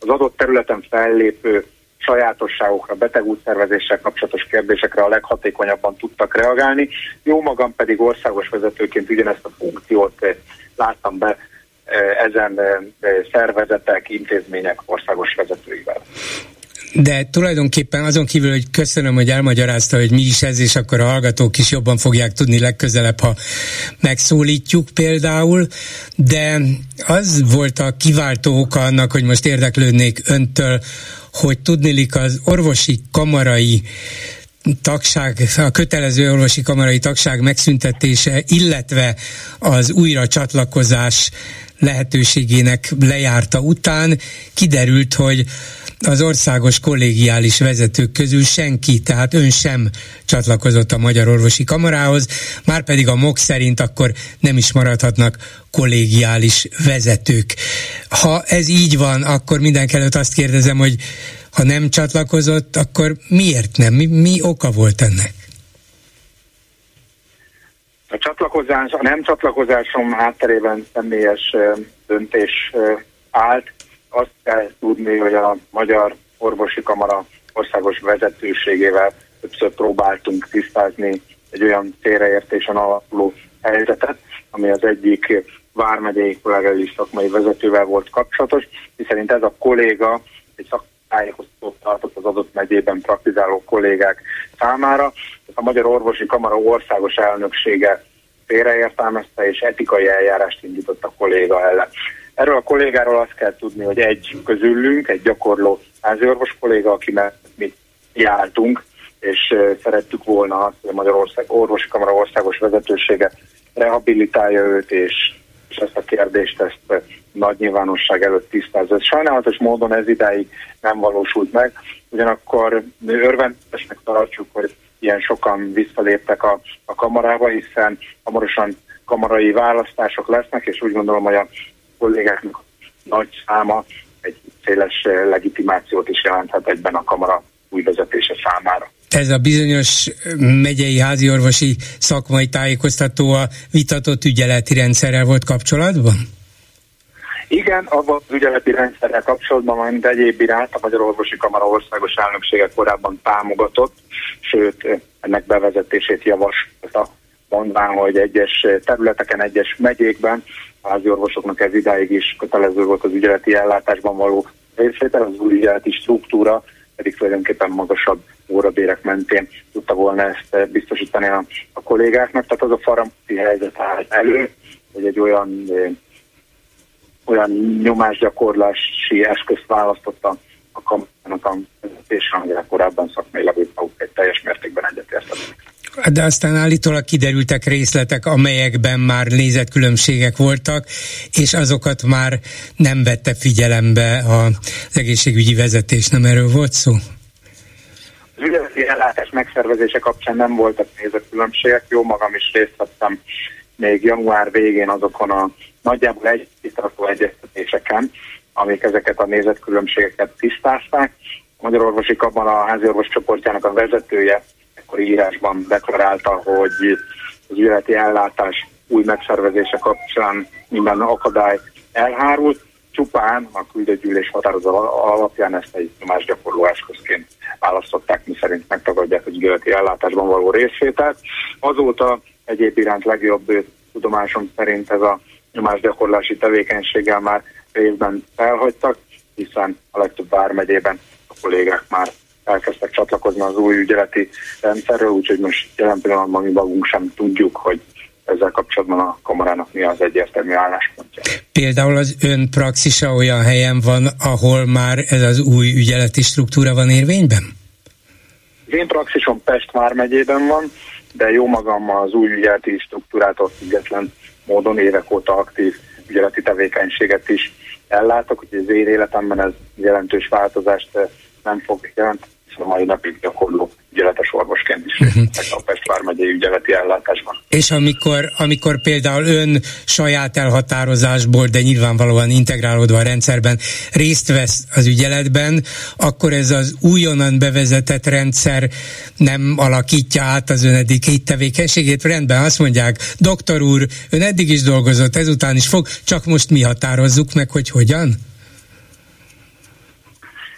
az adott területen fellépő sajátosságokra, betegútszervezéssel kapcsolatos kérdésekre a leghatékonyabban tudtak reagálni. Jó magam pedig országos vezetőként ugyanezt a funkciót eh, láttam be eh, ezen eh, szervezetek, intézmények országos vezetőivel. De tulajdonképpen azon kívül, hogy köszönöm, hogy elmagyarázta, hogy mi is ez, és akkor a hallgatók is jobban fogják tudni legközelebb, ha megszólítjuk például, de az volt a kiváltó oka annak, hogy most érdeklődnék öntől, hogy tudnilik az orvosi kamarai tagság, a kötelező orvosi kamarai tagság megszüntetése, illetve az újra csatlakozás lehetőségének lejárta után kiderült, hogy az országos kollégiális vezetők közül senki, tehát ön sem csatlakozott a Magyar Orvosi Kamarához, már pedig a MOK szerint akkor nem is maradhatnak kollégiális vezetők. Ha ez így van, akkor mindenkelőtt azt kérdezem, hogy ha nem csatlakozott, akkor miért nem? Mi, mi oka volt ennek? A csatlakozás, a nem csatlakozásom hátterében személyes döntés állt. Azt kell tudni, hogy a Magyar Orvosi Kamara országos vezetőségével többször próbáltunk tisztázni egy olyan félreértésen alapuló helyzetet, ami az egyik vármegyei kollégai szakmai vezetővel volt kapcsolatos, hiszen ez a kolléga egy szak tájékoztatót tartott az adott megyében praktizáló kollégák számára. A Magyar Orvosi Kamara országos elnöksége félreértelmezte és etikai eljárást indított a kolléga ellen. Erről a kollégáról azt kell tudni, hogy egy közülünk, egy gyakorló háziorvos kolléga, aki mi jártunk, és szerettük volna azt, hogy a Magyarország Orvosi Kamara országos vezetősége rehabilitálja őt, és, és ezt a kérdést ezt nagy nyilvánosság előtt tisztázza. Sajnálatos módon ez idáig nem valósult meg, ugyanakkor örvendesnek tartjuk, hogy ilyen sokan visszaléptek a, a kamarába, hiszen hamarosan kamarai választások lesznek, és úgy gondolom, hogy a kollégáknak nagy száma egy széles legitimációt is jelenthet egyben a kamara új vezetése számára. Ez a bizonyos megyei háziorvosi szakmai tájékoztató a vitatott ügyeleti rendszerrel volt kapcsolatban? Igen, abban az ügyeleti rendszerrel kapcsolatban, mint egyéb iránt a Magyar Orvosi Kamara országos elnöksége korábban támogatott, sőt ennek bevezetését javasolta, mondván, hogy egyes területeken, egyes megyékben a házi orvosoknak ez idáig is kötelező volt az ügyeleti ellátásban való részvétel, az új ügyeleti struktúra pedig tulajdonképpen magasabb órabérek mentén tudta volna ezt biztosítani a, a kollégáknak. Tehát az a faramti helyzet áll elő, hogy egy olyan olyan nyomásgyakorlási eszközt választotta a kampánynak a vezetése, amire korábban szakmailag egy teljes mértékben egyetértettek. De aztán állítólag kiderültek részletek, amelyekben már nézetkülönbségek voltak, és azokat már nem vette figyelembe az egészségügyi vezetés, nem erről volt szó? Az ügyeleti ellátás megszervezése kapcsán nem voltak nézetkülönbségek, jó magam is részt vettem még január végén azokon a nagyjából egy tisztalatú egyeztetéseken, amik ezeket a nézetkülönbségeket tisztázták. A Magyar Orvosi Kabban a háziorvos csoportjának a vezetője akkor írásban deklarálta, hogy az üzleti ellátás új megszervezése kapcsán minden akadály elhárult, csupán a küldőgyűlés határozat alapján ezt egy gyakorló eszközként választották, mi szerint megtagadják az üzleti ellátásban való részvételt. Azóta egyéb iránt legjobb tudomásom szerint ez a nyomásgyakorlási tevékenységgel már részben elhagytak, hiszen a legtöbb vármegyében a kollégák már elkezdtek csatlakozni az új ügyeleti rendszerről, úgyhogy most jelen pillanatban mi magunk sem tudjuk, hogy ezzel kapcsolatban a kamarának mi az egyértelmű álláspontja. Például az ön praxisa olyan helyen van, ahol már ez az új ügyeleti struktúra van érvényben? Az én praxisom Pest vármegyében van, de jó magam az új ügyeleti struktúrától független módon évek óta aktív ügyeleti tevékenységet is ellátok, úgyhogy az én életemben ez jelentős változást eh, nem fog jelenteni, a mai napig gyakorló ügyeletes orvosként is uh-huh. a Pest vármegyei ügyeleti ellátásban. És amikor, amikor például ön saját elhatározásból, de nyilvánvalóan integrálódva a rendszerben részt vesz az ügyeletben, akkor ez az újonnan bevezetett rendszer nem alakítja át az ön eddig tevékenységét. Rendben azt mondják, doktor úr, ön eddig is dolgozott, ezután is fog, csak most mi határozzuk meg, hogy hogyan?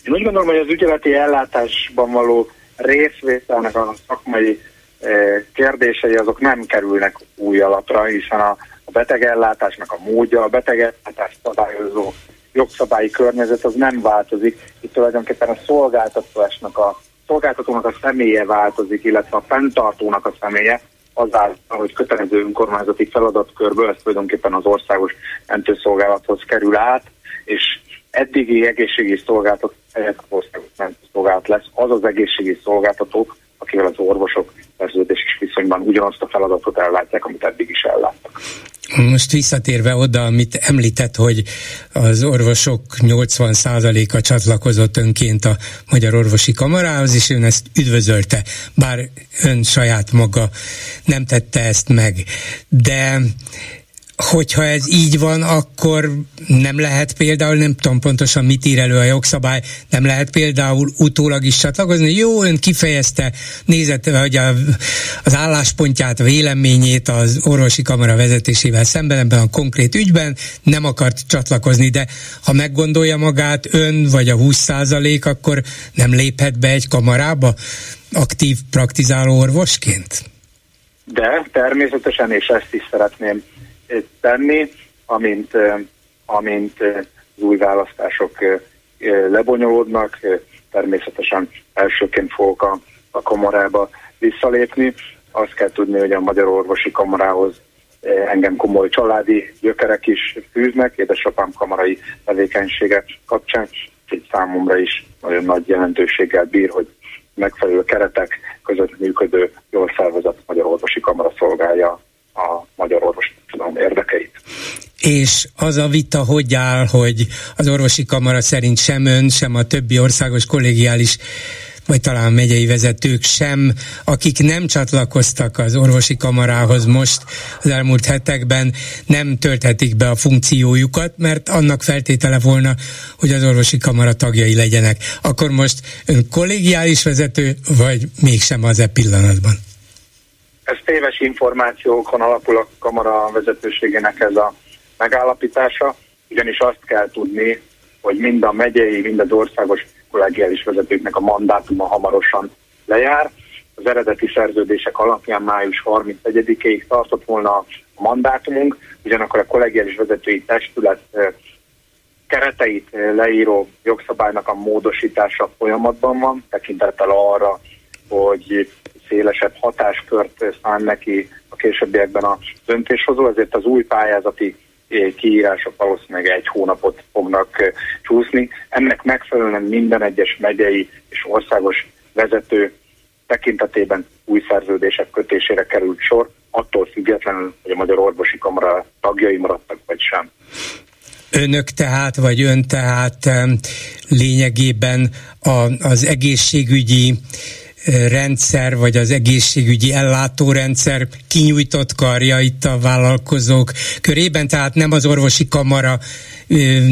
Én úgy gondolom, hogy az ügyeleti ellátásban való részvételnek a szakmai eh, kérdései azok nem kerülnek új alapra, hiszen a, a betegellátásnak a módja, a betegellátást szabályozó jogszabályi környezet az nem változik. Itt tulajdonképpen a szolgáltatásnak a szolgáltatónak a személye változik, illetve a fenntartónak a személye, azáltal, hogy kötelező önkormányzati feladatkörből ez tulajdonképpen az országos mentőszolgálathoz kerül át, és eddigi egészségügyi szolgáltató országos mentőszolgálat lesz az az egészségügyi szolgáltató, akivel az orvosok szerződéses viszonyban ugyanazt a feladatot ellátják, amit eddig is elláttak. Most visszatérve oda, amit említett, hogy az orvosok 80%-a csatlakozott önként a Magyar Orvosi Kamarához, és ön ezt üdvözölte, bár ön saját maga nem tette ezt meg. De hogyha ez így van, akkor nem lehet például, nem tudom pontosan mit ír elő a jogszabály, nem lehet például utólag is csatlakozni. Jó, ön kifejezte, nézett, hogy a, az álláspontját, a véleményét az orvosi kamara vezetésével szemben ebben a konkrét ügyben, nem akart csatlakozni, de ha meggondolja magát ön vagy a 20 százalék, akkor nem léphet be egy kamarába aktív praktizáló orvosként? De természetesen, és ezt is szeretném tenni, amint, amint az új választások lebonyolódnak. Természetesen elsőként fogok a, a kamarába visszalépni. Azt kell tudni, hogy a Magyar Orvosi Kamarához engem komoly családi gyökerek is fűznek, édesapám kamarai tevékenysége kapcsán, egy számomra is nagyon nagy jelentőséggel bír, hogy megfelelő keretek között működő, jól szervezett Magyar Orvosi Kamara szolgálja a magyar orvostudomány érdekeit. És az a vita hogy áll, hogy az orvosi kamara szerint sem ön, sem a többi országos kollégiális vagy talán megyei vezetők sem, akik nem csatlakoztak az orvosi kamarához most az elmúlt hetekben, nem tölthetik be a funkciójukat, mert annak feltétele volna, hogy az orvosi kamara tagjai legyenek. Akkor most ön kollégiális vezető, vagy mégsem az e pillanatban? Ez téves információkon alapul a kamara vezetőségének ez a megállapítása, ugyanis azt kell tudni, hogy mind a megyei, mind az országos kollegiális vezetőknek a mandátuma hamarosan lejár. Az eredeti szerződések alapján május 31-ig tartott volna a mandátumunk, ugyanakkor a kollegiális vezetői testület kereteit leíró jogszabálynak a módosítása folyamatban van, tekintettel arra, hogy szélesebb hatáskört szán neki a későbbiekben a döntéshozó, ezért az új pályázati eh, kiírások valószínűleg egy hónapot fognak eh, csúszni. Ennek megfelelően minden egyes megyei és országos vezető tekintetében új szerződések kötésére került sor, attól függetlenül, hogy a Magyar Orvosi Kamara tagjai maradtak, vagy sem. Önök tehát, vagy ön tehát lényegében a, az egészségügyi rendszer, vagy az egészségügyi ellátórendszer kinyújtott karja itt a vállalkozók körében, tehát nem az orvosi kamara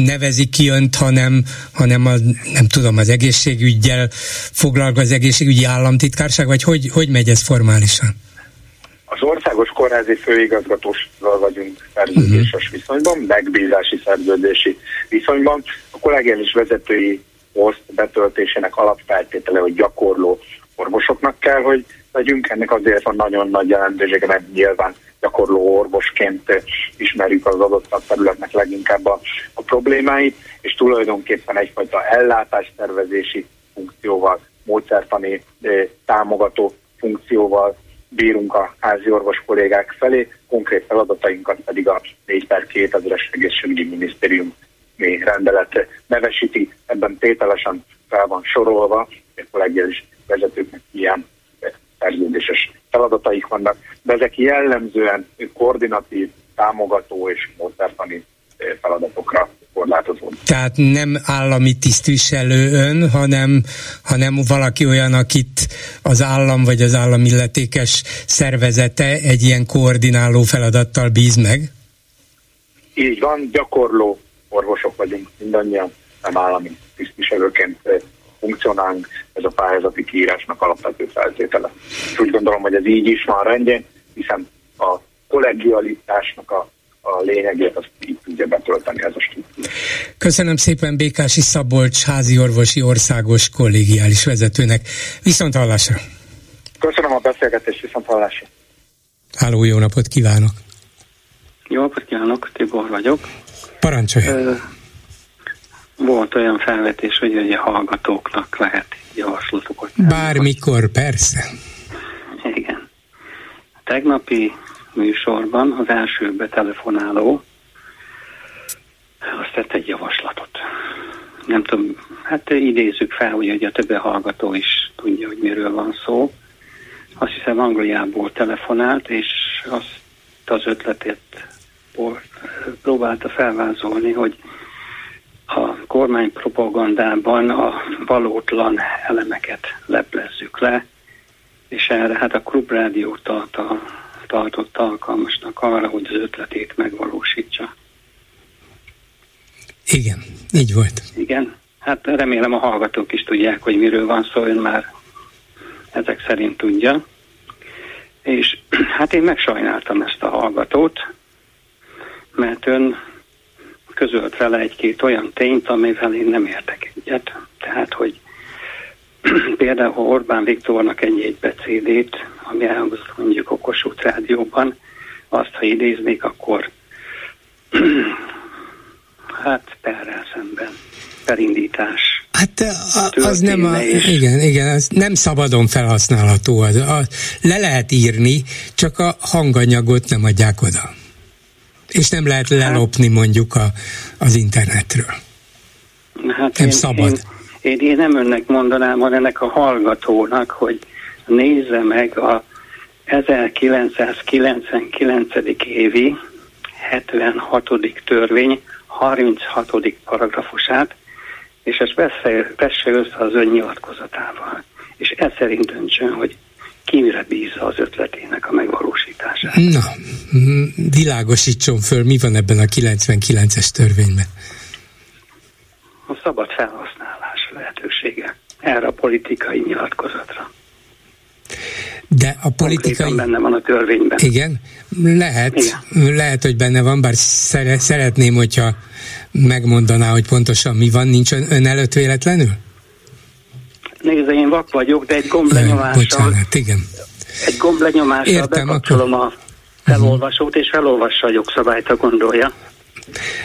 nevezi ki önt, hanem, hanem a, nem tudom, az egészségügyel foglalkozik az egészségügyi államtitkárság, vagy hogy, hogy megy ez formálisan? Az országos kórházi főigazgatósról vagyunk szerződéses uh-huh. viszonyban, megbízási szerződési viszonyban. A kollégiális vezetői poszt betöltésének alapfeltétele, hogy gyakorló orvosoknak kell, hogy legyünk. Ennek azért van nagyon nagy jelentősége, mert nyilván gyakorló orvosként ismerjük az adott területnek leginkább a, a problémáit, és tulajdonképpen egyfajta ellátástervezési funkcióval, módszertani eh, támogató funkcióval bírunk a házi orvos kollégák felé, konkrét feladatainkat pedig a 4 per 2000-es egészségügyi minisztérium rendelet nevesíti, ebben tételesen fel van sorolva, egy kollégiális vezetőknek ilyen szerződéses feladataik vannak, de ezek jellemzően koordinatív, támogató és módszertani feladatokra korlátozódnak. Tehát nem állami tisztviselő ön, hanem, hanem valaki olyan, akit az állam vagy az állam illetékes szervezete egy ilyen koordináló feladattal bíz meg? Így van, gyakorló orvosok vagyunk mindannyian, nem állami tisztviselőként funkcionálunk, ez a pályázati kiírásnak alapvető feltétele. És úgy gondolom, hogy ez így is van rendjén, hiszen a kollegialitásnak a a lényegét azt így tudja betölteni ez a struktúra. Köszönöm szépen Békási Szabolcs házi orvosi országos kollégiális vezetőnek. Viszont hallásra! Köszönöm a beszélgetést, viszont hallásra! Háló, jó napot kívánok! Jó napot kívánok, Tibor vagyok. Parancsolja! Volt olyan felvetés, hogy ugye hallgatóknak lehet javaslatokat. Bármikor, persze. Igen. A tegnapi műsorban az első betelefonáló azt tett egy javaslatot. Nem tudom, hát idézzük fel, hogy a többi hallgató is tudja, hogy miről van szó. Azt hiszem Angliából telefonált, és azt az ötletét próbálta felvázolni, hogy a kormány propagandában a valótlan elemeket leplezzük le, és erre hát a klubrádió tart a, tartott alkalmasnak arra, hogy az ötletét megvalósítsa. Igen, így volt. Igen, hát remélem a hallgatók is tudják, hogy miről van szó, ön már ezek szerint tudja. És hát én megsajnáltam ezt a hallgatót, mert ön közölt vele egy-két olyan tényt, amivel én nem értek egyet. Tehát, hogy például Orbán Viktornak egy-egy becédét, ami elhangzott mondjuk a Kossuth rádióban, azt, ha idéznék, akkor hát perrel szemben, perindítás. Hát az nem a, igen, igen, az nem szabadon felhasználható. Az, az, le lehet írni, csak a hanganyagot nem adják oda és nem lehet lelopni mondjuk a, az internetről. Hát nem én, szabad. Én, én, én nem önnek mondanám, hanem ennek a hallgatónak, hogy nézze meg a 1999. évi 76. törvény 36. paragrafusát, és ezt vesse össze az ön nyilatkozatával. És ez szerint döntsön, hogy kimire bízza az ötletének a megvalósítását. Na, világosítson föl, mi van ebben a 99-es törvényben? A szabad felhasználás lehetősége erre a politikai nyilatkozatra. De a politikai... Konkrétan benne van a törvényben. Igen, lehet, Igen. lehet, hogy benne van, bár szeretném, hogyha megmondaná, hogy pontosan mi van, nincs ön előtt véletlenül? Nézze, én vak vagyok, de egy gomblenyomással... Bocsánat, igen. Egy gomblenyomással Értem, bekapcsolom akkor... a felolvasót, és felolvassa a jogszabályt, ha gondolja.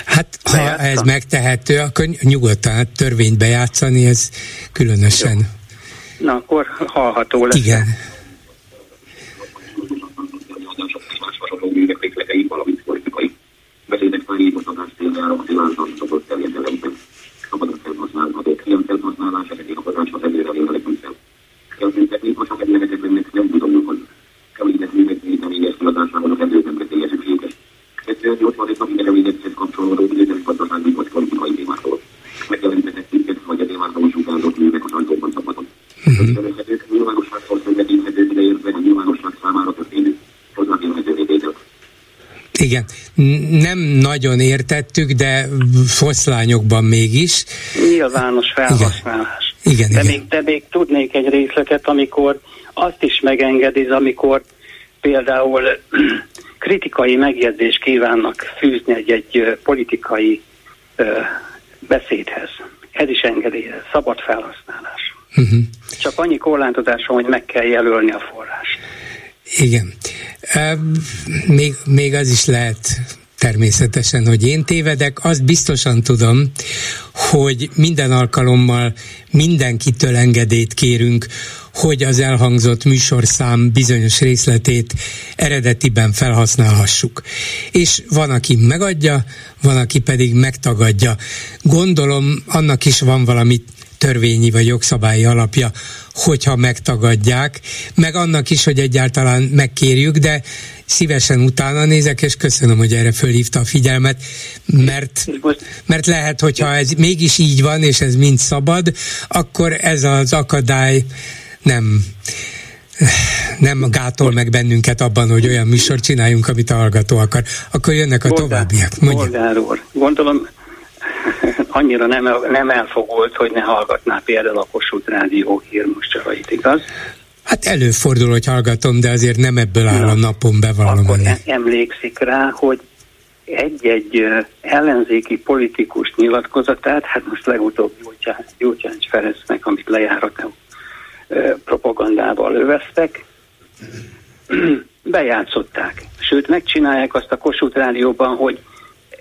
Hát, ha Bejátsza? ez megtehető, akkor nyugodtan hát törvényt bejátszani, ez különösen... Jó. Na, akkor hallható lesz. Igen. beszédek felhívott a szokott terjedelemben szabadon felhasználhatók, ilyen felhasználás esetén a parancsot előre vélekedésre. Kell tüntetni, ha csak egylegetekben nem tudom, hogy említett művekvédelmi éves kiadásában a rendőrnemre szükséges. 2008 napi elővédethez kapcsolódó bizonyos gazdasági vagy politikai témákról. Megjelentetett cikket, vagy a témákról utánozott művek a sajtóban szabadon. Összevethetők, nyilvánosságszor szövetíthetők ideértve a nyilvánosság Igen, nem nagyon értettük, de foszlányokban mégis. Nyilvános felhasználás. Igen, igen, de, igen. Még, de még tudnék egy részletet, amikor azt is megengedi, amikor például kritikai megjegyzést kívánnak fűzni egy-egy politikai beszédhez. Ez is engedi, szabad felhasználás. Uh-huh. Csak annyi korlátozása, hogy meg kell jelölni a forrást. Igen. Még, még az is lehet természetesen, hogy én tévedek, azt biztosan tudom, hogy minden alkalommal mindenkitől engedélyt kérünk, hogy az elhangzott műsorszám bizonyos részletét eredetiben felhasználhassuk. És van, aki megadja, van, aki pedig megtagadja. Gondolom, annak is van valami törvényi vagy jogszabályi alapja, hogyha megtagadják, meg annak is, hogy egyáltalán megkérjük, de szívesen utána nézek, és köszönöm, hogy erre fölhívta a figyelmet, mert, mert lehet, hogyha ez mégis így van, és ez mind szabad, akkor ez az akadály nem nem gátol meg bennünket abban, hogy olyan műsor csináljunk, amit a hallgató akar. Akkor jönnek a továbbiak. Bolgár úr, gondolom annyira nem, nem elfogult, hogy ne hallgatná például a Kossuth Rádió hírmoscsarait, igaz? Hát előfordul, hogy hallgatom, de azért nem ebből áll a napon bevallom. Akkor emlékszik rá, hogy egy-egy ellenzéki politikus nyilatkozatát, hát most legutóbb Gyurcsány Ferencnek, amit lejárató propagandával öveztek, bejátszották. Sőt, megcsinálják azt a Kossuth Rádióban, hogy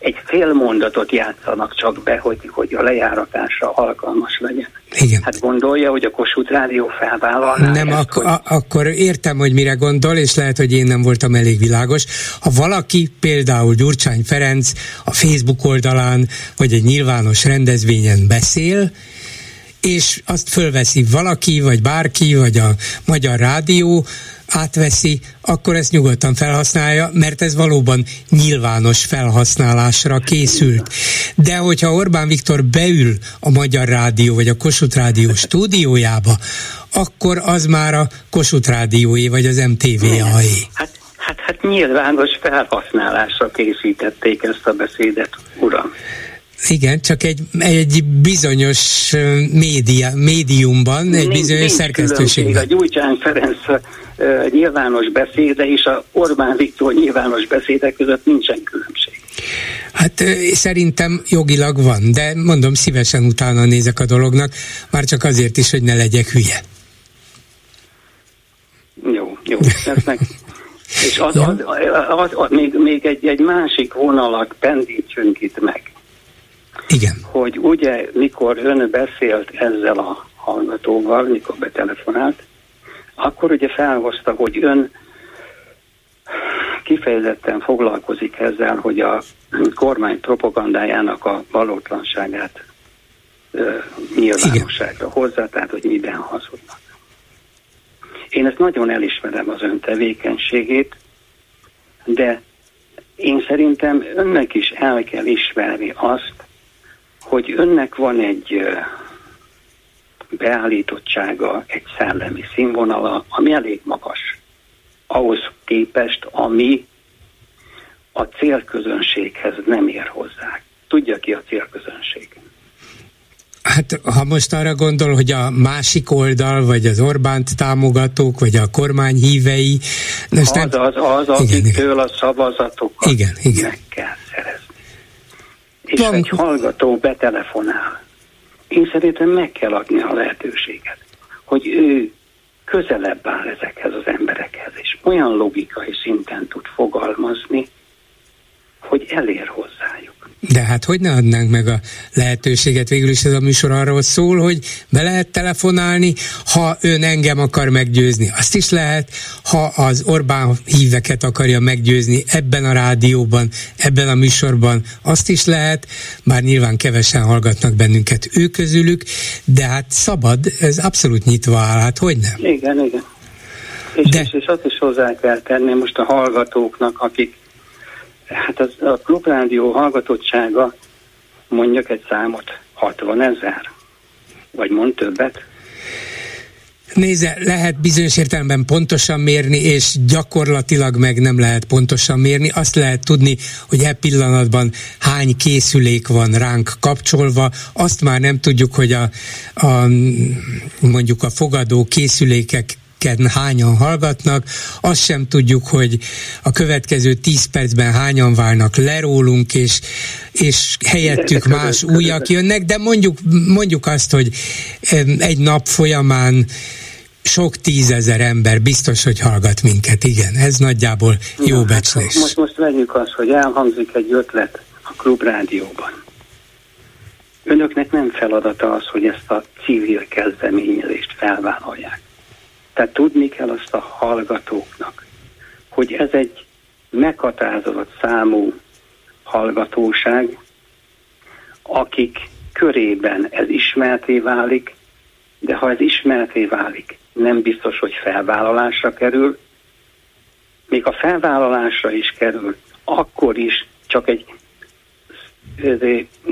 egy fél mondatot játszanak csak be, hogy, hogy a lejáratásra alkalmas legyen. Igen. Hát gondolja, hogy a Kossuth Rádió felvállalná Nem, ezt, ak- hogy... a- akkor értem, hogy mire gondol, és lehet, hogy én nem voltam elég világos. Ha valaki, például Gyurcsány Ferenc a Facebook oldalán, vagy egy nyilvános rendezvényen beszél, és azt fölveszi valaki, vagy bárki, vagy a Magyar Rádió átveszi, akkor ezt nyugodtan felhasználja, mert ez valóban nyilvános felhasználásra készült. De hogyha Orbán Viktor beül a Magyar Rádió, vagy a Kossuth Rádió stúdiójába, akkor az már a Kossuth Rádióé, vagy az MTV-aé. Hát, hát, hát nyilvános felhasználásra készítették ezt a beszédet, uram. Igen, csak egy, egy bizonyos média, médiumban, egy Nincs- bizonyos nincs szerkesztőségben. különbség A Gyurcsány Ferenc uh, nyilvános beszéde és a Orbán Viktor nyilvános beszéde között nincsen különbség. Hát szerintem jogilag van, de mondom, szívesen utána nézek a dolognak, már csak azért is, hogy ne legyek hülye. Jó, jó, ez meg. És az, az, az, az, még, még egy, egy másik vonalat pendítsünk itt meg. Igen. Hogy ugye, mikor ön beszélt ezzel a hallgatóval, mikor betelefonált, akkor ugye felhozta, hogy ön kifejezetten foglalkozik ezzel, hogy a kormány propagandájának a valótlanságát ö, nyilvánosságra hozza, tehát hogy miben hazudnak. Én ezt nagyon elismerem az ön tevékenységét, de én szerintem önnek is el kell ismerni azt, hogy önnek van egy beállítottsága, egy szellemi színvonala, ami elég magas. Ahhoz képest, ami a célközönséghez nem ér hozzá. Tudja ki a célközönség? Hát ha most arra gondol, hogy a másik oldal, vagy az Orbánt támogatók, vagy a kormány hívei, Az az, az Igen, akiktől a szavazatokat Igen, igen. meg kell. És Van- egy hallgató betelefonál. Én szerintem meg kell adni a lehetőséget, hogy ő közelebb áll ezekhez az emberekhez, és olyan logikai szinten tud fogalmazni, hogy elér hozzájuk. De hát hogy ne adnánk meg a lehetőséget, végül is ez a műsor arról szól, hogy be lehet telefonálni, ha ön engem akar meggyőzni, azt is lehet, ha az Orbán híveket akarja meggyőzni ebben a rádióban, ebben a műsorban, azt is lehet, bár nyilván kevesen hallgatnak bennünket ő közülük, de hát szabad, ez abszolút nyitva áll, hát hogy nem? Igen, igen. És, De- és, és azt is hozzá kell tenni most a hallgatóknak, akik, hát az, a klubrádió hallgatottsága, mondjak egy számot, 60 ezer, vagy mond többet, Nézze, lehet bizonyos értelemben pontosan mérni, és gyakorlatilag meg nem lehet pontosan mérni. Azt lehet tudni, hogy e pillanatban hány készülék van ránk kapcsolva. Azt már nem tudjuk, hogy a, a mondjuk a fogadó készülékek hányan hallgatnak, azt sem tudjuk, hogy a következő 10 percben hányan válnak le rólunk, és, és helyettük más újak jönnek, de mondjuk, mondjuk azt, hogy egy nap folyamán sok tízezer ember biztos, hogy hallgat minket, igen. Ez nagyjából jó becslés. Hát, most, most vegyük azt, hogy elhangzik egy ötlet a klubrádióban. Önöknek nem feladata az, hogy ezt a civil kezdeményezést felvállalják. Tehát tudni kell azt a hallgatóknak, hogy ez egy meghatározott számú hallgatóság, akik körében ez ismerté válik, de ha ez ismerté válik, nem biztos, hogy felvállalásra kerül, még a felvállalásra is kerül, akkor is csak egy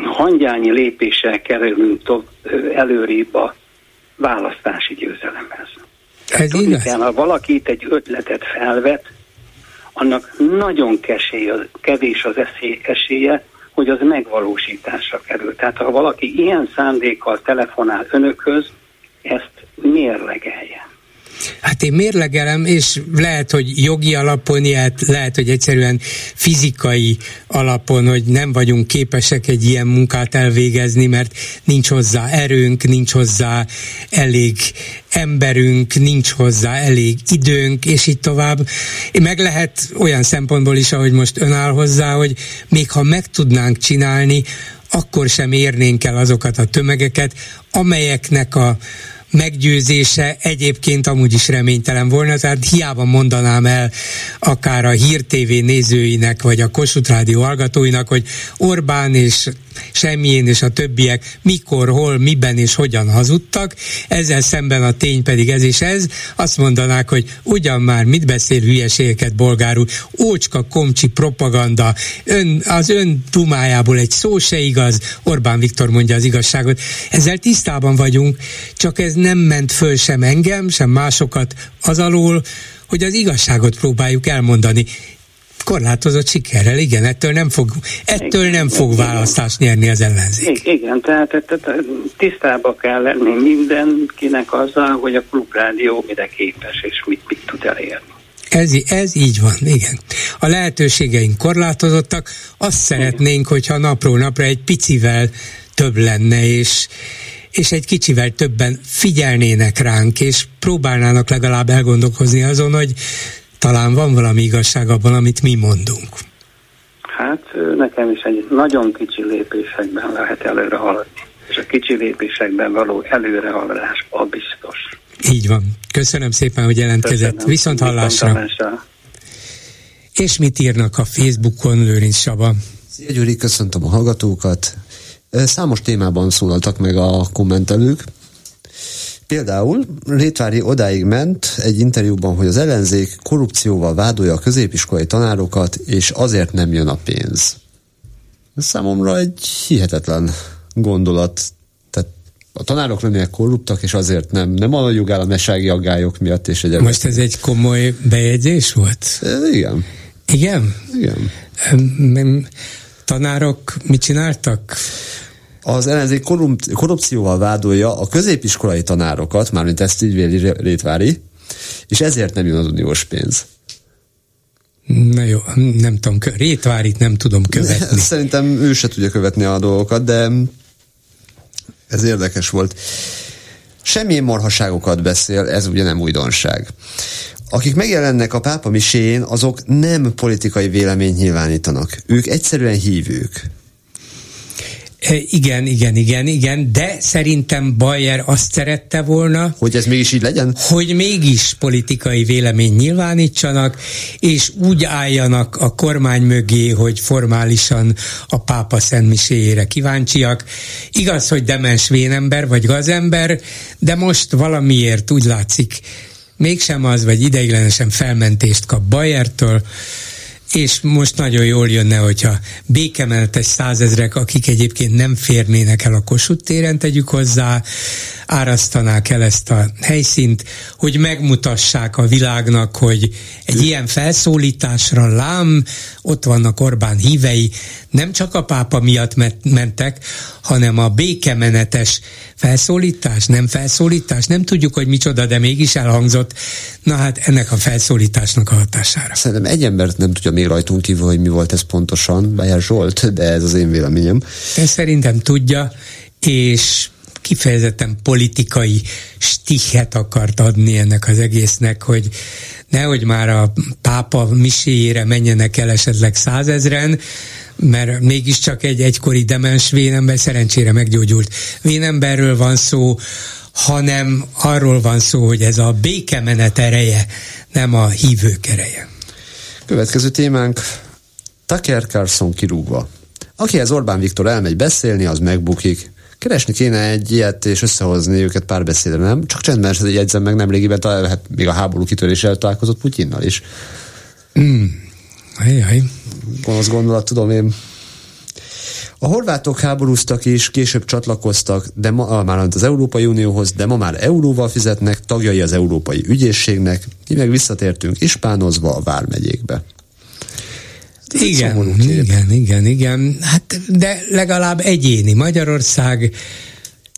hangyányi lépéssel kerülünk előrébb a választási győzelemhez. Ez Tudni igaz? kell, ha valaki itt egy ötletet felvet, annak nagyon kesély, kevés az esély, esélye, hogy az megvalósításra kerül. Tehát ha valaki ilyen szándékkal telefonál önökhöz, ezt mérlegelje. Hát én mérlegelem, és lehet, hogy jogi alapon, ilyet, lehet, hogy egyszerűen fizikai alapon, hogy nem vagyunk képesek egy ilyen munkát elvégezni, mert nincs hozzá erőnk, nincs hozzá elég emberünk, nincs hozzá elég időnk, és így tovább. Meg lehet olyan szempontból is, ahogy most ön áll hozzá, hogy még ha meg tudnánk csinálni, akkor sem érnénk el azokat a tömegeket, amelyeknek a meggyőzése egyébként amúgy is reménytelen volna, tehát hiába mondanám el akár a Hír TV nézőinek, vagy a Kossuth Rádió hallgatóinak, hogy Orbán és semmilyen és a többiek mikor, hol, miben és hogyan hazudtak, ezzel szemben a tény pedig ez és ez, azt mondanák, hogy ugyan már mit beszél hülyeségeket bolgárul, ócska komcsi propaganda, ön, az ön dumájából egy szó se igaz, Orbán Viktor mondja az igazságot. Ezzel tisztában vagyunk, csak ez nem ment föl sem engem, sem másokat az alól, hogy az igazságot próbáljuk elmondani korlátozott sikerrel, igen, ettől nem fog, ettől nem fog választást nyerni az ellenzék. Igen, tehát, tehát tisztába kell lenni mindenkinek azzal, hogy a klubrádió mire képes, és mit, mit tud elérni. Ez, ez így van, igen. A lehetőségeink korlátozottak, azt szeretnénk, hogyha napról napra egy picivel több lenne, és, és egy kicsivel többen figyelnének ránk, és próbálnának legalább elgondolkozni azon, hogy talán van valami igazság abban, amit mi mondunk. Hát nekem is egy nagyon kicsi lépésekben lehet előre haladni. És a kicsi lépésekben való előrehaladás a biztos. Így van. Köszönöm szépen, hogy jelentkezett. Köszönöm. Viszont hallásra. Viszont hallásra. És mit írnak a Facebookon, Lőrinc Saba? Szia Gyuri, köszöntöm a hallgatókat. Számos témában szólaltak meg a kommentelők. Például Rétvári odáig ment egy interjúban, hogy az ellenzék korrupcióval vádolja a középiskolai tanárokat, és azért nem jön a pénz. Ez számomra egy hihetetlen gondolat. Tehát a tanárok lennének korruptak, és azért nem. Nem a jogállamisági aggályok miatt. És egy Most ez egy komoly bejegyzés volt? E, igen. Igen? Igen. Tanárok mit csináltak? Az ellenzék korrupcióval vádolja a középiskolai tanárokat, mármint ezt így véli Rétvári, és ezért nem jön az uniós pénz. Na jó, nem tudom, Rétvárit nem tudom követni. Szerintem ő se tudja követni a dolgokat, de ez érdekes volt. Semmilyen marhaságokat beszél, ez ugye nem újdonság. Akik megjelennek a pápa miséjén, azok nem politikai véleményt nyilvánítanak. Ők egyszerűen hívők. E, igen, igen, igen, igen, de szerintem Bayer azt szerette volna, hogy ez mégis így legyen? Hogy mégis politikai vélemény nyilvánítsanak, és úgy álljanak a kormány mögé, hogy formálisan a pápa szentmiséjére kíváncsiak. Igaz, hogy demens vénember vagy gazember, de most valamiért úgy látszik, mégsem az, vagy ideiglenesen felmentést kap Bayertől, és most nagyon jól jönne, hogyha békemenetes százezrek, akik egyébként nem férnének el a Kossuth téren, tegyük hozzá, árasztanák el ezt a helyszínt, hogy megmutassák a világnak, hogy egy ilyen felszólításra lám, ott vannak Orbán hívei, nem csak a pápa miatt mentek, hanem a békemenetes felszólítás, nem felszólítás, nem tudjuk, hogy micsoda, de mégis elhangzott. Na hát ennek a felszólításnak a hatására. Szerintem egy embert nem tudja még rajtunk kívül, hogy mi volt ez pontosan, Bajer Zsolt, de ez az én véleményem. De szerintem tudja, és kifejezetten politikai stihet akart adni ennek az egésznek, hogy nehogy már a pápa miséjére menjenek el esetleg százezren, mert mégiscsak egy egykori demens vénember, szerencsére meggyógyult vénemberről van szó, hanem arról van szó, hogy ez a békemenet ereje, nem a hívők ereje. Következő témánk Tucker Carlson kirúgva. Akihez Orbán Viktor elmegy beszélni, az megbukik. Keresni kéne egy ilyet, és összehozni őket párbeszédre, nem? Csak csendben se jegyzem meg, nemrégiben talán hát még a háború kitörés találkozott Putyinnal is. Mm. Ajaj. Gonosz gondolat, tudom én. A horvátok háborúztak és később csatlakoztak, de ma már az Európai Unióhoz, de ma már euróval fizetnek, tagjai az Európai Ügyészségnek, mi meg visszatértünk ispánozva a Vármegyékbe. Igen, igen, igen, igen. Hát, de legalább egyéni Magyarország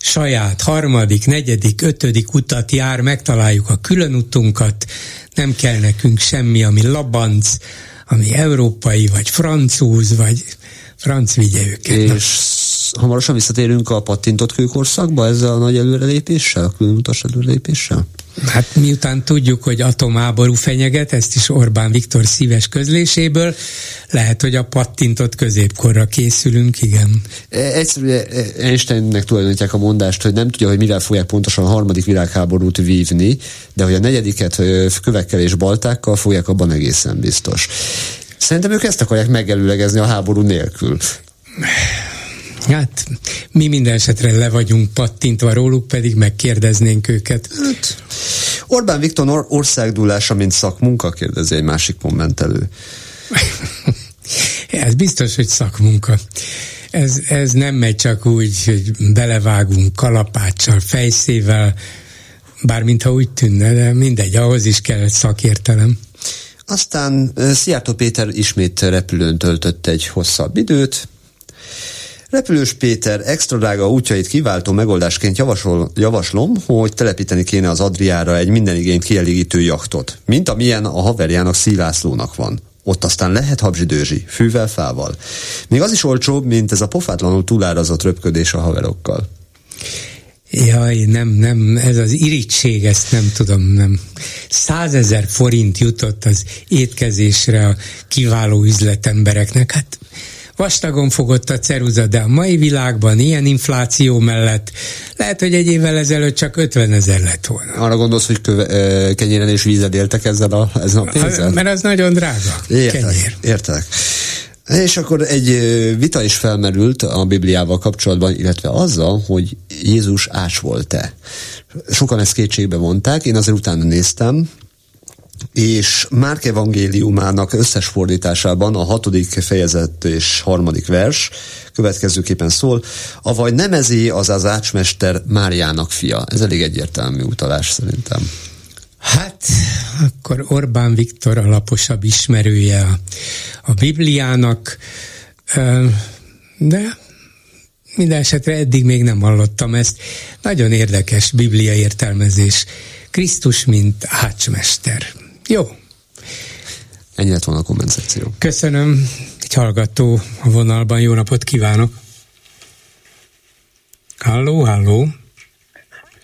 saját harmadik, negyedik, ötödik utat jár, megtaláljuk a külön utunkat, nem kell nekünk semmi, ami labanc, ami európai, vagy francúz, vagy franc vigye őket. És hamarosan visszatérünk a pattintott kőkorszakba ezzel a nagy előrelépéssel, a különutas előrelépéssel? Hát miután tudjuk, hogy atomáború fenyeget, ezt is Orbán Viktor szíves közléséből, lehet, hogy a pattintott középkorra készülünk, igen. E, egyszerűen Einsteinnek tulajdonítják a mondást, hogy nem tudja, hogy mivel fogják pontosan a harmadik világháborút vívni, de hogy a negyediket kövekkel és baltákkal fogják, abban egészen biztos. Szerintem ők ezt akarják megelőlegezni a háború nélkül. Hát mi minden esetre le vagyunk pattintva róluk, pedig megkérdeznénk őket. Hát, Orbán Viktor országdúlása, mint szakmunka, kérdezi egy másik kommentelő. ez biztos, hogy szakmunka. Ez, ez nem megy csak úgy, hogy belevágunk kalapáccsal, fejszével, bár mintha úgy tűnne, de mindegy, ahhoz is kell szakértelem. Aztán Szijjártó Péter ismét repülőn töltött egy hosszabb időt, Repülős Péter extra drága útjait kiváltó megoldásként javasol, javaslom, hogy telepíteni kéne az Adriára egy minden igényt kielégítő jachtot, mint amilyen a haverjának Szilászlónak van. Ott aztán lehet habzsidőzsi, fűvel, fával. Még az is olcsóbb, mint ez a pofátlanul túlárazott röpködés a haverokkal. Jaj, nem, nem, ez az irítség, ezt nem tudom, nem. Százezer forint jutott az étkezésre a kiváló üzletembereknek, hát vastagon fogott a ceruza, de a mai világban ilyen infláció mellett lehet, hogy egy évvel ezelőtt csak 50 ezer lett volna. Arra gondolsz, hogy köve, kenyéren és vízzel éltek ezzel a, ezzel a pénzzel? Mert az nagyon drága. Értek, kenyér. értek. És akkor egy vita is felmerült a Bibliával kapcsolatban, illetve azzal, hogy Jézus ás volt-e. Sokan ezt kétségbe vonták, én azért utána néztem, és Márk evangéliumának összes fordításában a hatodik fejezet és harmadik vers következőképpen szól, avagy nem ezé az az ácsmester Máriának fia. Ez elég egyértelmű utalás szerintem. Hát, akkor Orbán Viktor a laposabb ismerője a, a Bibliának, de minden esetre eddig még nem hallottam ezt. Nagyon érdekes biblia értelmezés. Krisztus, mint ácsmester. Jó. Ennyi lett volna a komment szekció. Köszönöm. Egy hallgató a vonalban. Jó napot kívánok. Halló, halló.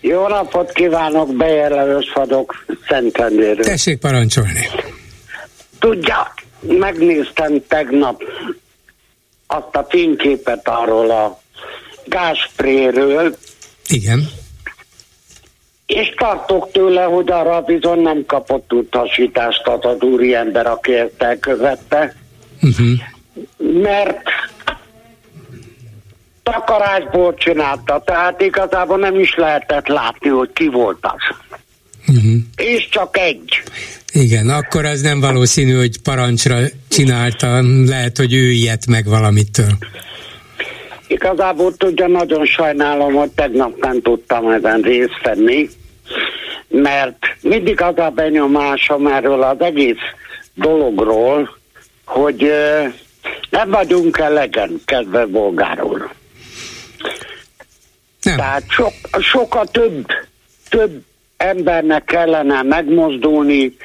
Jó napot kívánok, bejelölős vagyok Szentendéről. Tessék parancsolni. Tudja, megnéztem tegnap azt a fényképet arról a gáspréről. Igen és tartok tőle, hogy arra bizony nem kapott utasítást az az ember, aki ezt elkövette, uh-huh. mert takarásból csinálta, tehát igazából nem is lehetett látni, hogy ki volt az. Uh-huh. És csak egy. Igen, akkor az nem valószínű, hogy parancsra csinálta, lehet, hogy ő ilyet meg valamitől. Igazából tudja, nagyon sajnálom, hogy tegnap nem tudtam ezen részt venni, mert mindig az a benyomásom erről az egész dologról, hogy nem vagyunk elegen, kedve bolgáról. Nem. Tehát sok, sokkal több, több embernek kellene megmozdulni,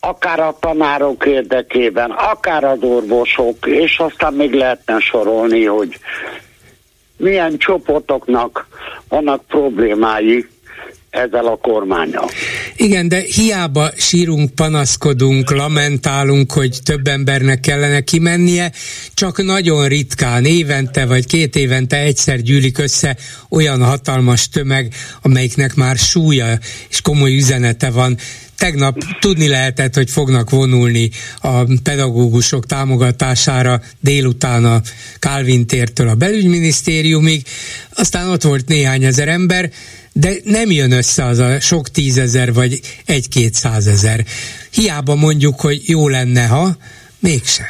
akár a tanárok érdekében, akár az orvosok, és aztán még lehetne sorolni, hogy milyen csoportoknak vannak problémái, ezzel a kormányal. Igen, de hiába sírunk, panaszkodunk, lamentálunk, hogy több embernek kellene kimennie, csak nagyon ritkán, évente vagy két évente egyszer gyűlik össze olyan hatalmas tömeg, amelyiknek már súlya és komoly üzenete van. Tegnap tudni lehetett, hogy fognak vonulni a pedagógusok támogatására délután a Calvin tértől a belügyminisztériumig, aztán ott volt néhány ezer ember, de nem jön össze az a sok tízezer vagy egy-két százezer. Hiába mondjuk, hogy jó lenne, ha mégsem.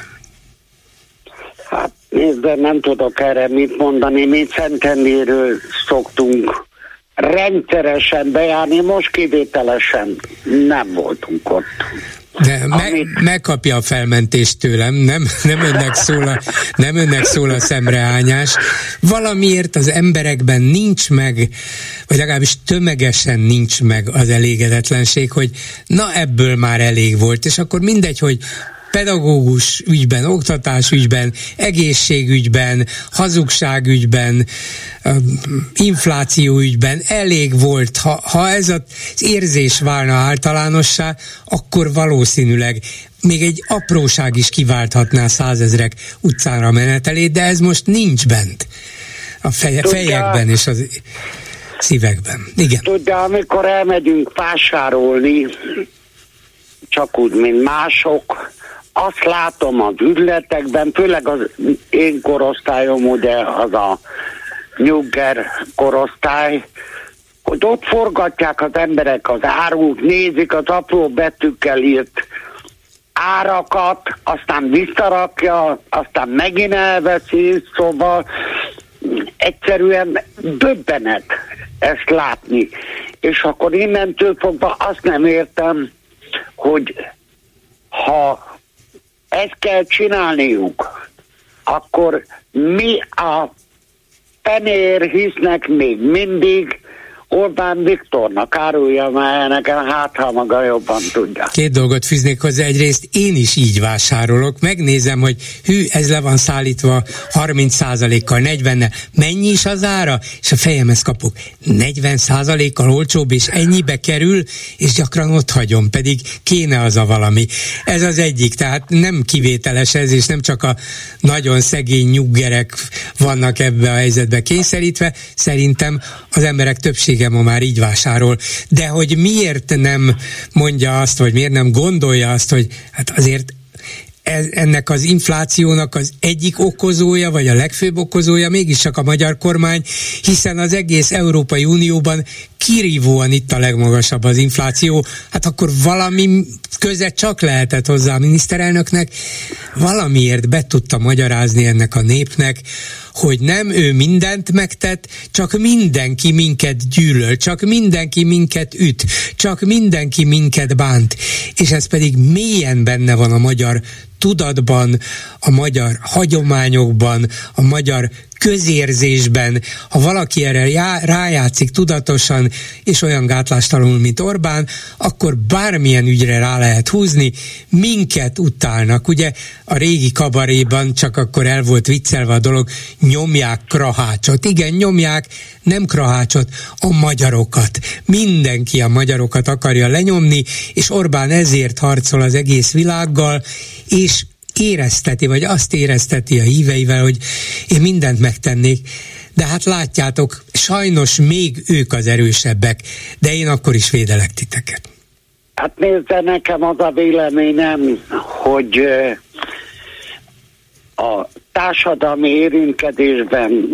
Hát nézd, nem tudok erre mit mondani, mi Szentendéről szoktunk rendszeresen bejárni, most kivételesen nem voltunk ott. De me- megkapja a felmentést tőlem, nem, nem, önnek szól a, nem önnek szól a szemrehányás. Valamiért az emberekben nincs meg, vagy legalábbis tömegesen nincs meg az elégedetlenség, hogy na ebből már elég volt, és akkor mindegy, hogy pedagógus ügyben, oktatás ügyben, egészségügyben, hazugságügyben, infláció ügyben elég volt, ha, ha ez az érzés válna általánossá, akkor valószínűleg még egy apróság is kiválthatná százezrek utcára menetelét, de ez most nincs bent a feje, fejekben és az szívekben. Igen. Tudja, amikor elmegyünk vásárolni, csak úgy, mint mások, azt látom az üzletekben, főleg az én korosztályom, ugye az a nyugger korosztály, hogy ott forgatják az emberek az árut, nézik az apró betűkkel írt árakat, aztán visszarakja, aztán megint elveszi, szóval egyszerűen döbbenet ezt látni. És akkor innentől fogva azt nem értem, hogy ha ezt kell csinálniuk, akkor mi a penér hisznek még mindig Orbán Viktornak árulja már nekem, hát ha maga jobban tudja. Két dolgot fűznék hozzá. Egyrészt én is így vásárolok, megnézem, hogy hű, ez le van szállítva 30%-kal, 40 mennyi is az ára? És a fejemhez kapok 40%-kal olcsóbb, és ennyibe kerül, és gyakran ott hagyom, pedig kéne az a valami. Ez az egyik, tehát nem kivételes ez, és nem csak a nagyon szegény nyuggerek vannak ebbe a helyzetbe kényszerítve, szerintem az emberek többsége ma már így vásárol. De hogy miért nem mondja azt, vagy miért nem gondolja azt, hogy hát azért ennek az inflációnak az egyik okozója, vagy a legfőbb okozója mégiscsak a magyar kormány, hiszen az egész Európai Unióban kirívóan itt a legmagasabb az infláció, hát akkor valami köze csak lehetett hozzá a miniszterelnöknek, valamiért be tudta magyarázni ennek a népnek, hogy nem ő mindent megtett, csak mindenki minket gyűlöl, csak mindenki minket üt, csak mindenki minket bánt, és ez pedig mélyen benne van a magyar tudatban, a magyar hagyományokban, a magyar közérzésben, ha valaki erre já, rájátszik tudatosan és olyan gátlástalanul, mint Orbán, akkor bármilyen ügyre rá lehet húzni, minket utálnak. Ugye a régi kabaréban csak akkor el volt viccelve a dolog, nyomják krahácsot. Igen, nyomják, nem krahácsot, a magyarokat. Mindenki a magyarokat akarja lenyomni, és Orbán ezért harcol az egész világgal, és érezteti, vagy azt érezteti a híveivel, hogy én mindent megtennék, de hát látjátok, sajnos még ők az erősebbek, de én akkor is védelek titeket. Hát nézze, nekem az a véleményem, hogy a társadalmi érintkedésben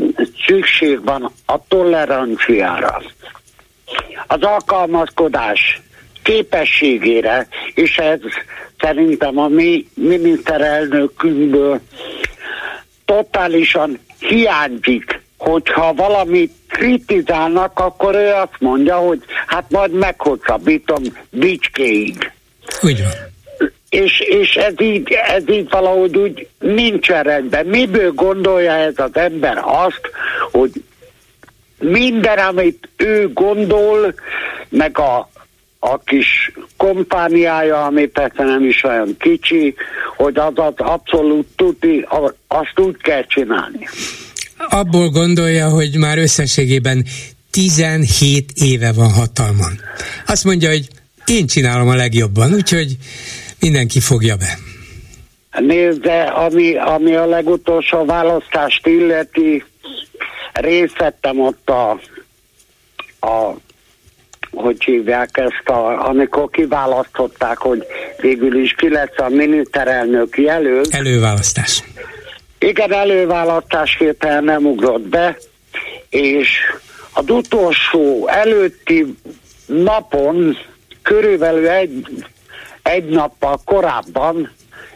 szükség van a toleranciára, az alkalmazkodás képességére, és ez szerintem a mi miniszterelnökünkből totálisan hiányzik, hogyha valamit kritizálnak, akkor ő azt mondja, hogy hát majd meghosszabbítom bicskéig. Úgy van. És, és ez, így, ez így valahogy úgy nincs rendben. Miből gondolja ez az ember azt, hogy minden, amit ő gondol, meg a a kis kompániája, ami persze nem is olyan kicsi, hogy az az abszolút tuti, azt úgy kell csinálni. Abból gondolja, hogy már összességében 17 éve van hatalmon. Azt mondja, hogy én csinálom a legjobban, úgyhogy mindenki fogja be. Nézd, de ami, ami a legutolsó választást illeti, részt vettem ott a, a hogy hívják ezt, a, amikor kiválasztották, hogy végül is ki lesz a miniszterelnök jelölt. Előválasztás. Igen, előválasztás hirtelen nem ugrott be, és az utolsó előtti napon, körülbelül egy, egy nappal korábban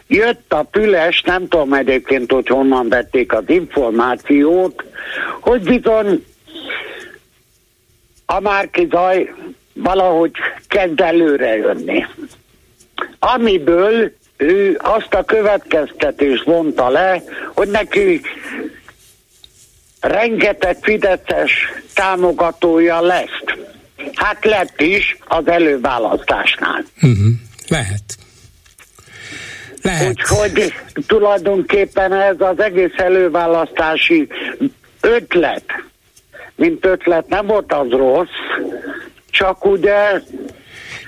jött a Püles, nem tudom egyébként, hogy honnan vették az információt, hogy bizony a Márki Zaj valahogy kezd előre jönni. Amiből ő azt a következtetést vonta le, hogy neki rengeteg Fideszes támogatója lesz. Hát lett is az előválasztásnál. Uh-huh. Lehet. Lehet. Úgyhogy tulajdonképpen ez az egész előválasztási ötlet, mint ötlet nem volt az rossz, csak ugye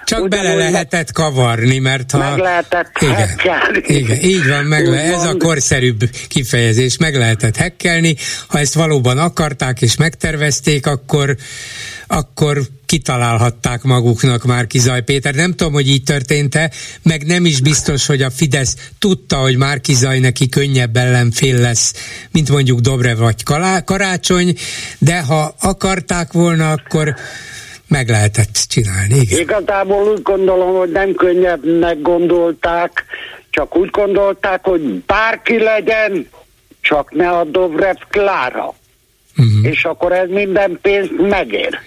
csak Ugyan bele lehetett kavarni, mert ha... Meg lehetett igen, hekkelni. Igen, így van, meg le, ez a korszerűbb kifejezés, meg lehetett hekkelni. Ha ezt valóban akarták és megtervezték, akkor akkor kitalálhatták maguknak már Kizaj Péter. Nem tudom, hogy így történt-e, meg nem is biztos, hogy a Fidesz tudta, hogy már Kizaj neki könnyebb ellenfél lesz, mint mondjuk Dobre vagy Karácsony, de ha akarták volna, akkor meg lehetett csinálni. Igen. Igazából úgy gondolom, hogy nem könnyebbnek gondolták, csak úgy gondolták, hogy bárki legyen, csak ne a Dobrev Klára. Uh-huh. És akkor ez minden pénzt megér.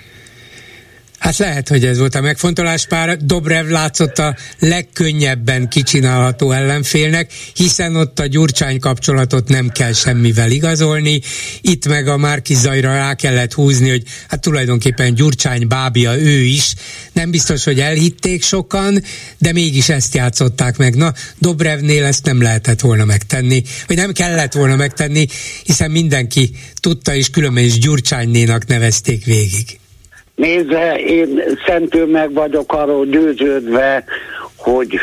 Hát lehet, hogy ez volt a megfontolás, pár Dobrev látszott a legkönnyebben kicsinálható ellenfélnek, hiszen ott a Gyurcsány kapcsolatot nem kell semmivel igazolni, itt meg a Márki Zajra rá kellett húzni, hogy hát tulajdonképpen Gyurcsány bábia ő is, nem biztos, hogy elhitték sokan, de mégis ezt játszották meg. Na, Dobrevnél ezt nem lehetett volna megtenni, vagy nem kellett volna megtenni, hiszen mindenki tudta, és különben is Gyurcsánynénak nevezték végig. Nézze, én szentül meg vagyok arról győződve, hogy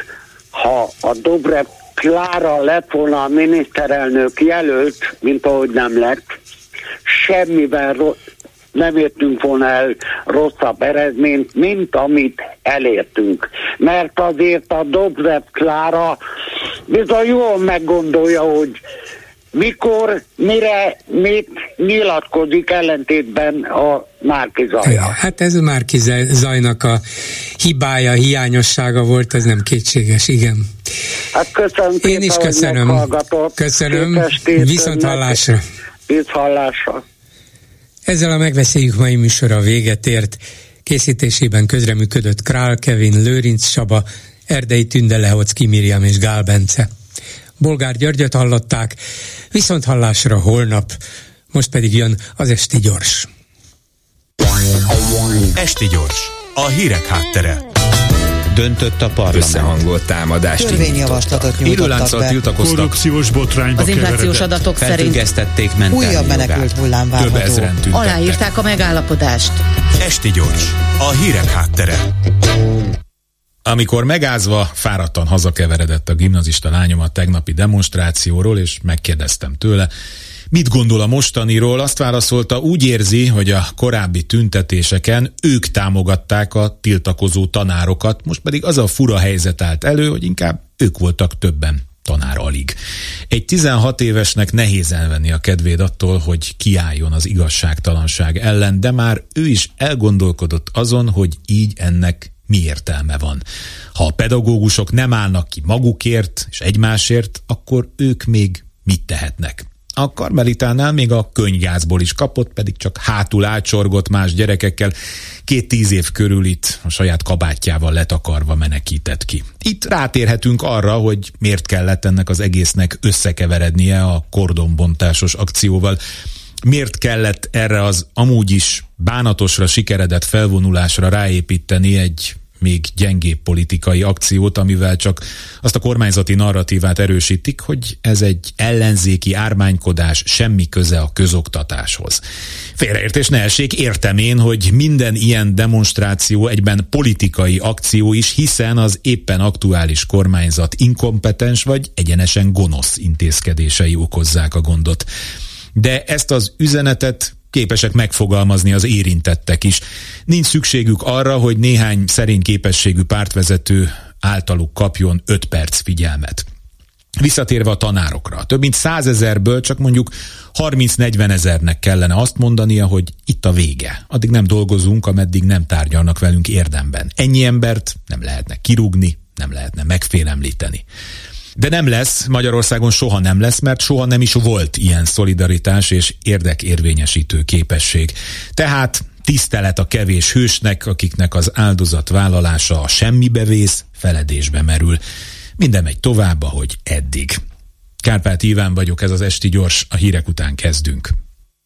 ha a Dobrev Klára lett volna a miniszterelnök jelölt, mint ahogy nem lett, semmivel nem értünk volna el rosszabb eredményt, mint amit elértünk. Mert azért a Dobrev Klára bizony jól meggondolja, hogy mikor, mire, mit nyilatkozik ellentétben a Márki Zajja. Hát ez a Márki Zajnak a hibája, hiányossága volt, ez nem kétséges, igen. Hát köszönöm Én is köszönöm. Köszönöm. Viszont hallásra. Viszont hallásra. Ezzel a megbeszéljük mai műsora véget ért. Készítésében közreműködött Král Kevin, Lőrinc Saba, Erdei Tünde Lehocki Miriam és Gál Bence. Bolgár Györgyöt hallották, viszont hallásra holnap, most pedig jön az Esti Gyors. Esti Gyors, a hírek háttere döntött a parlament. Összehangolt támadást Törvényjavaslatot nyújtottak be. tiltakoztak. Korrupciós botrányba Az inflációs adatok szerint újabb menekült hullám várható. Aláírták a megállapodást. Esti gyors, a hírek háttere. Amikor megázva, fáradtan hazakeveredett a gimnazista lányom a tegnapi demonstrációról, és megkérdeztem tőle, Mit gondol a mostaniról? Azt válaszolta, úgy érzi, hogy a korábbi tüntetéseken ők támogatták a tiltakozó tanárokat, most pedig az a fura helyzet állt elő, hogy inkább ők voltak többen tanár alig. Egy 16 évesnek nehéz elvenni a kedvéd attól, hogy kiálljon az igazságtalanság ellen, de már ő is elgondolkodott azon, hogy így ennek mi értelme van. Ha a pedagógusok nem állnak ki magukért és egymásért, akkor ők még mit tehetnek? A karmelitánál még a könyvgázból is kapott, pedig csak hátul átsorgott más gyerekekkel, két tíz év körül itt a saját kabátjával letakarva menekített ki. Itt rátérhetünk arra, hogy miért kellett ennek az egésznek összekeverednie a kordonbontásos akcióval, miért kellett erre az amúgy is bánatosra sikeredett felvonulásra ráépíteni egy még gyengébb politikai akciót, amivel csak azt a kormányzati narratívát erősítik, hogy ez egy ellenzéki ármánykodás, semmi köze a közoktatáshoz. Félreértés ne essék, értem én, hogy minden ilyen demonstráció egyben politikai akció is, hiszen az éppen aktuális kormányzat inkompetens vagy egyenesen gonosz intézkedései okozzák a gondot. De ezt az üzenetet képesek megfogalmazni az érintettek is. Nincs szükségük arra, hogy néhány szerény képességű pártvezető általuk kapjon 5 perc figyelmet. Visszatérve a tanárokra, több mint százezerből csak mondjuk 30-40 ezernek kellene azt mondania, hogy itt a vége. Addig nem dolgozunk, ameddig nem tárgyalnak velünk érdemben. Ennyi embert nem lehetne kirúgni, nem lehetne megfélemlíteni. De nem lesz, Magyarországon soha nem lesz, mert soha nem is volt ilyen szolidaritás és érdekérvényesítő képesség. Tehát tisztelet a kevés hősnek, akiknek az áldozat vállalása a semmibe vész, feledésbe merül. Minden megy tovább, ahogy eddig. Kárpát Iván vagyok, ez az Esti Gyors, a hírek után kezdünk.